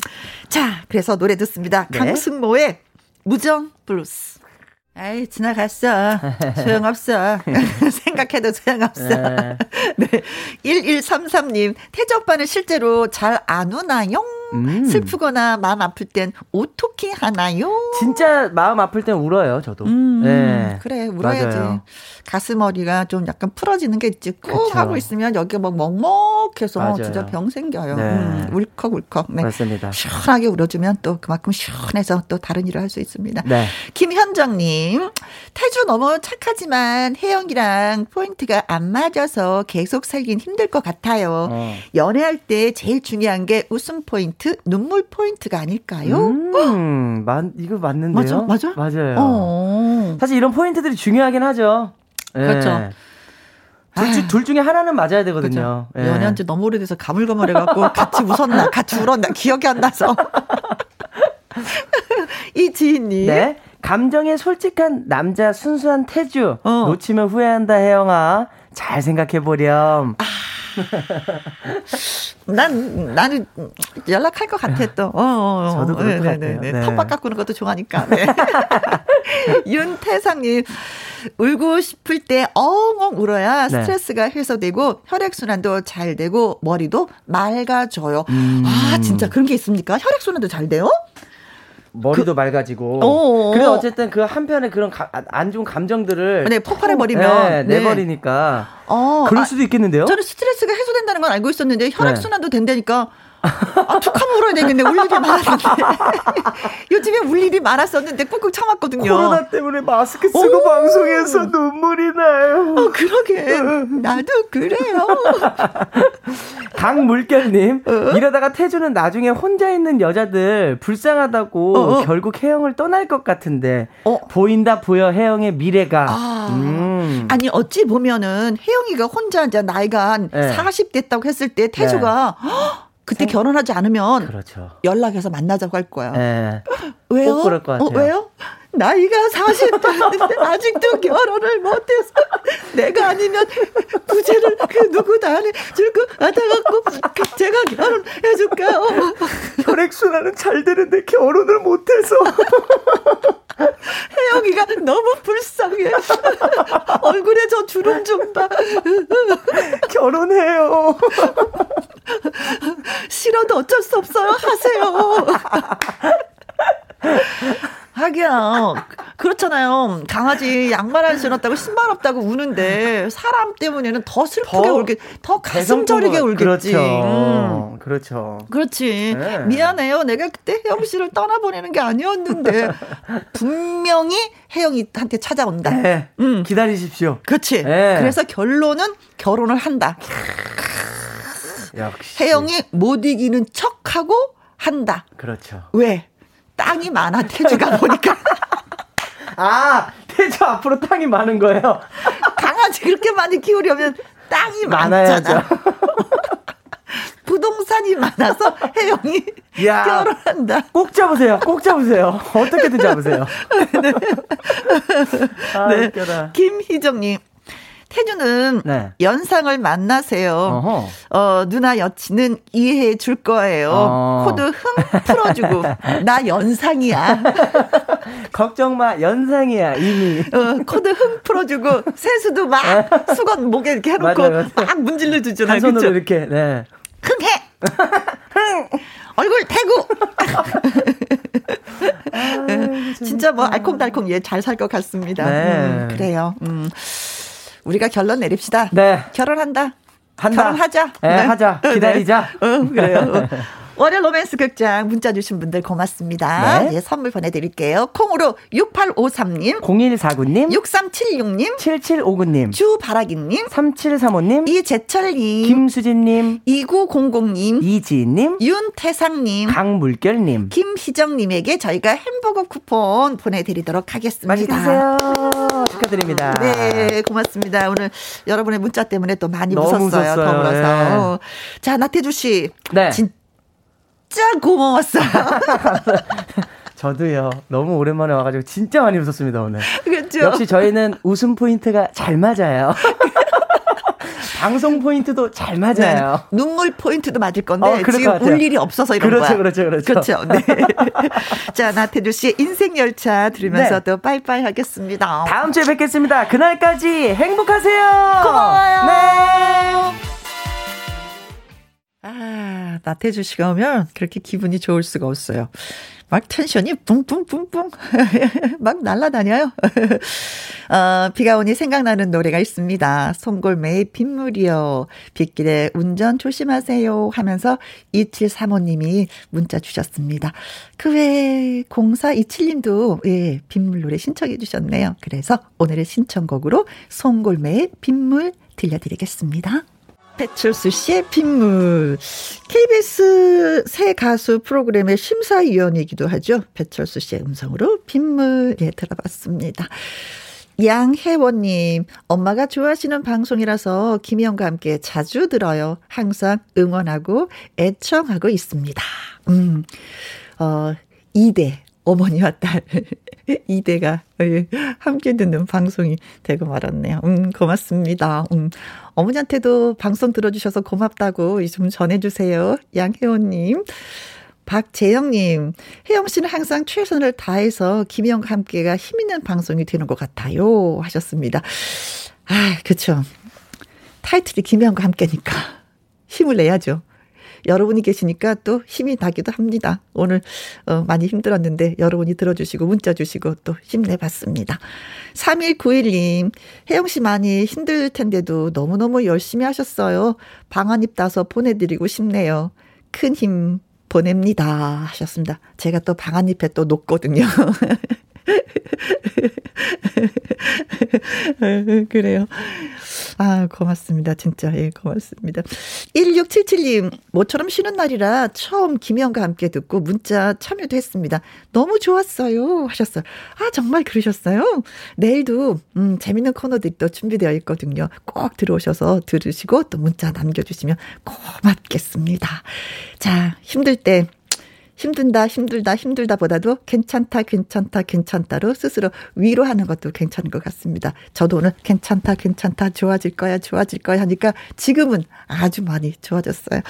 자, 그래서 노래 듣습니다. 네. 강승모의 무정 블루스. 아이, 지나갔어. 소용없어. (laughs) (laughs) 생각해도 소용없어. 네. (laughs) 네. 1133님, 태주 오빠는 실제로 잘안 우나요? 음. 슬프거나 마음 아플 땐 어떻게 하나요? 진짜 마음 아플 땐 울어요, 저도. 음, 네. 그래, 울어야지. 맞아요. 가슴머리가 좀 약간 풀어지는 게 있지. 꾹 그쵸. 하고 있으면 여기가 막 먹먹해서 맞아요. 진짜 병 생겨요. 네. 음, 울컥울컥. 네. 맞습니다. 시원하게 울어주면 또 그만큼 시원해서 또 다른 일을 할 수 있습니다. 네. 김현정님, 태주 너무 착하지만 혜영이랑 포인트가 안 맞아서 계속 살긴 힘들 것 같아요. 어. 연애할 때 제일 중요한 게 웃음 포인트, 눈물 포인트가 아닐까요? 음, 맞, 이거 맞는데요? 맞아? 맞아? 맞아요. 어. 사실 이런 포인트들이 중요하긴 하죠. 예. 그렇죠. 둘, 중- 아유. 둘 중에 하나는 맞아야 되거든요. 그죠? 예. 연애한 지 너무 오래돼서 가물가물해갖고 (laughs) 같이 웃었나, 같이 울었나, 기억이 안 나서. (laughs) 이 지인님. 네. 감정에 솔직한 남자 순수한 태주. 어. 놓치면 후회한다, 혜영아. 잘 생각해보렴. 아, (laughs) 난, 나는 연락할 것 같아, 또. 어, 어, 어. 저도 그럴 것 네네네. 같아요. 네. 텃밭 가꾸는 것도 좋아하니까. 네. (laughs) 윤태상님, 울고 싶을 때 엉엉 울어야 네. 스트레스가 해소되고 혈액 순환도 잘 되고 머리도 맑아져요. 음. 아, 진짜 그런 게 있습니까? 혈액 순환도 잘 돼요? 머리도 맑아지고. 어어. 그래 어쨌든 그 한편의 그런 가- 안 좋은 감정들을 네, 폭발해 통- 버리면. 네, 네. 내버리니까 어, 그럴 아, 수도 있겠는데요? 저는 스트레스가 해소된다는 건 알고 있었는데 네. 혈액 순환도 된다니까. 아, 툭하면 울어야 되겠네. 울 일이 많았는데. (laughs) 요즘에 울 일이 많았었는데 꾹꾹 참았거든요. 코로나 때문에 마스크 쓰고 오! 방송해서 눈물이 나요. 어, 그러게. 나도 그래요. (laughs) 강물결님 어? 이러다가 태주는 나중에 혼자 있는 여자들 불쌍하다고 어, 어. 결국 혜영을 떠날 것 같은데 어. 보인다 보여 혜영의 미래가. 아. 음. 아니, 어찌 보면은 혜영이가 혼자 이제 나이가 한 네. 40 됐다고 했을 때 태주가 헉, 그때 결혼하지 않으면 그렇죠. 연락해서 만나자고 할 거야. 예. (gasps) 왜요? 어, 왜요? 나이가 40대인데 아직도 결혼을 못해서 내가 아니면 구제를 그 누구도 안 해줄 것 같아갖고 그 제가 결혼해줄까요? 혈액순환은 잘 되는데 결혼을 못해서 혜영이가 너무 불쌍해. 얼굴에 저 주름 좀 봐. 결혼해요. 싫어도 어쩔 수 없어요. 하세요. 하기야 그렇잖아요. 강아지 양말 안 신었다고 신발 없다고 우는데 사람 때문에는 더 슬프게 더 울겠, 더 가슴 저리게 울겠지. 그렇죠. 음. 그렇죠. 그렇지. 네. 미안해요. 내가 그때 혜영 씨를 떠나보내는 게 아니었는데 분명히 혜영이한테 찾아온다. 네. 음. 기다리십시오. 그렇지. 네. 그래서 결론은 결혼을 한다. 역시. 혜영이 못 이기는 척하고 한다. 그렇죠. 왜? 땅이 많아 태주가 보니까 (laughs) 아, 태주 앞으로 땅이 많은 거예요? 강아지 그렇게 많이 키우려면 땅이 많아야죠. (laughs) 부동산이 많아서 혜영이 야, 결혼한다. 꼭 잡으세요. 꼭 잡으세요. 어떻게든 잡으세요. (laughs) 네. 아, 네. 김희정님. 태주는 네. 연상을 만나세요. 어허. 어, 누나 여친은 이해해 줄 거예요. 어. 코도 흥 풀어주고 (laughs) 나 연상이야. (laughs) 걱정 마 연상이야 이미. 어, 코도 흥 풀어주고 세수도 막 (laughs) 수건 목에 이렇게 해놓고 맞아, 맞아. 막 문질러 주잖아요. 한 손으로? 이렇게. 네. 흥해. 흥. 얼굴 대구. 아, 진짜 뭐 알콩달콩 예잘살 것 같습니다. 네. 음, 그래요. 음. 우리가 결론 내립시다. 네. 결혼한다. 한다. 결혼하자. 네, 네. 하자. 기다리자. 네. 어, 그래요. (laughs) 월요 로맨스 극장 문자 주신 분들 고맙습니다. 네. 예, 선물 보내드릴게요. 콩으로 6853님, 0149님, 6376님, 7759님, 주바라기님, 3735님, 이재철님, 김수진님, 2900님, 이지님, 윤태상님, 강물결님, 김희정님에게 저희가 햄버거 쿠폰 보내드리도록 하겠습니다. 맛있게 드세요. 축하드립니다. 네, 고맙습니다. 오늘 여러분의 문자 때문에 또 많이 웃었어요. 웃었어요. 더불어서. 네. 자, 나태주 씨. 네. 진짜 진짜 고마웠어요. (laughs) 저도요. 너무 오랜만에 와가지고 진짜 많이 웃었습니다 오늘. 그렇죠. 역시 저희는 웃음 포인트가 잘 맞아요. (laughs) (laughs) 방송 포인트도 잘 맞아요. 네, 눈물 포인트도 맞을 건데 어, 지금 울 일이 없어서 이런 그렇죠, 거야. 그렇죠, 그렇죠, 그렇죠. 네. (laughs) 자, 나태주 씨의 인생 열차 들으면서 네. 또 빠이빠이 하겠습니다. 다음 주에 뵙겠습니다. 그날까지 행복하세요. 고마워요. 네. 아, 나태주 씨가 오면 그렇게 기분이 좋을 수가 없어요. 막 텐션이 뿡뿡뿡뿡 (laughs) 막 날아다녀요. (laughs) 어, 비가 오니 생각나는 노래가 있습니다. 송골매의 빗물이요. 빗길에 운전 조심하세요 하면서 2735님이 문자 주셨습니다. 그 외에 0427님도 예, 빗물 노래 신청해 주셨네요. 그래서 오늘의 신청곡으로 송골매의 빗물 들려드리겠습니다. 배철수 씨의 빗물. KBS 새 가수 프로그램의 심사위원이기도 하죠. 배철수 씨의 음성으로 빗물, 예, 들어봤습니다. 양혜원님, 엄마가 좋아하시는 방송이라서 김희영과 함께 자주 들어요. 항상 응원하고 애청하고 있습니다. 음, 어, 2대, 어머니와 딸. (laughs) 이대가 함께 듣는 방송이 되고 말았네요. 음, 고맙습니다. 음, 어머니한테도 방송 들어주셔서 고맙다고 좀 전해주세요. 양혜원님. 박재영님, 혜영 씨는 항상 최선을 다해서 김희영과 함께가 힘있는 방송이 되는 것 같아요. 하셨습니다. 아, 그쵸. 타이틀이 김희영과 함께니까 (laughs) 힘을 내야죠. 여러분이 계시니까 또 힘이 나기도 합니다. 오늘 어, 많이 힘들었는데 여러분이 들어주시고 문자 주시고 또 힘내봤습니다. 3191님, 혜영 씨 많이 힘들 텐데도 너무너무 열심히 하셨어요. 방한입 따서 보내드리고 싶네요. 큰 힘 보냅니다. 하셨습니다. 제가 또 방한잎에 또 녹거든요. (laughs) (laughs) 그래요. 아, 고맙습니다. 진짜. 예, 고맙습니다. 1677님, 모처럼 쉬는 날이라 처음 김영과 함께 듣고 문자 참여도 했습니다. 너무 좋았어요. 하셨어요. 아, 정말 그러셨어요? 내일도, 음, 재밌는 코너들이 또 준비되어 있거든요. 꼭 들어오셔서 들으시고 또 문자 남겨주시면 고맙겠습니다. 자, 힘들 때, 힘든다, 힘들다, 힘들다 보다도 괜찮다, 괜찮다, 괜찮다로 스스로 위로하는 것도 괜찮은 것 같습니다. 저도 오늘 괜찮다, 괜찮다, 좋아질 거야, 좋아질 거야 하니까 지금은 아주 많이 좋아졌어요.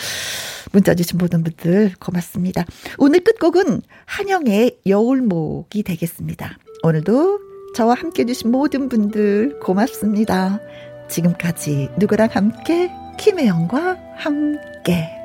문자 주신 모든 분들 고맙습니다. 오늘 끝곡은 한영의 여울목이 되겠습니다. 오늘도 저와 함께 해주신 모든 분들 고맙습니다. 지금까지 누구랑 함께, 김혜영과 함께.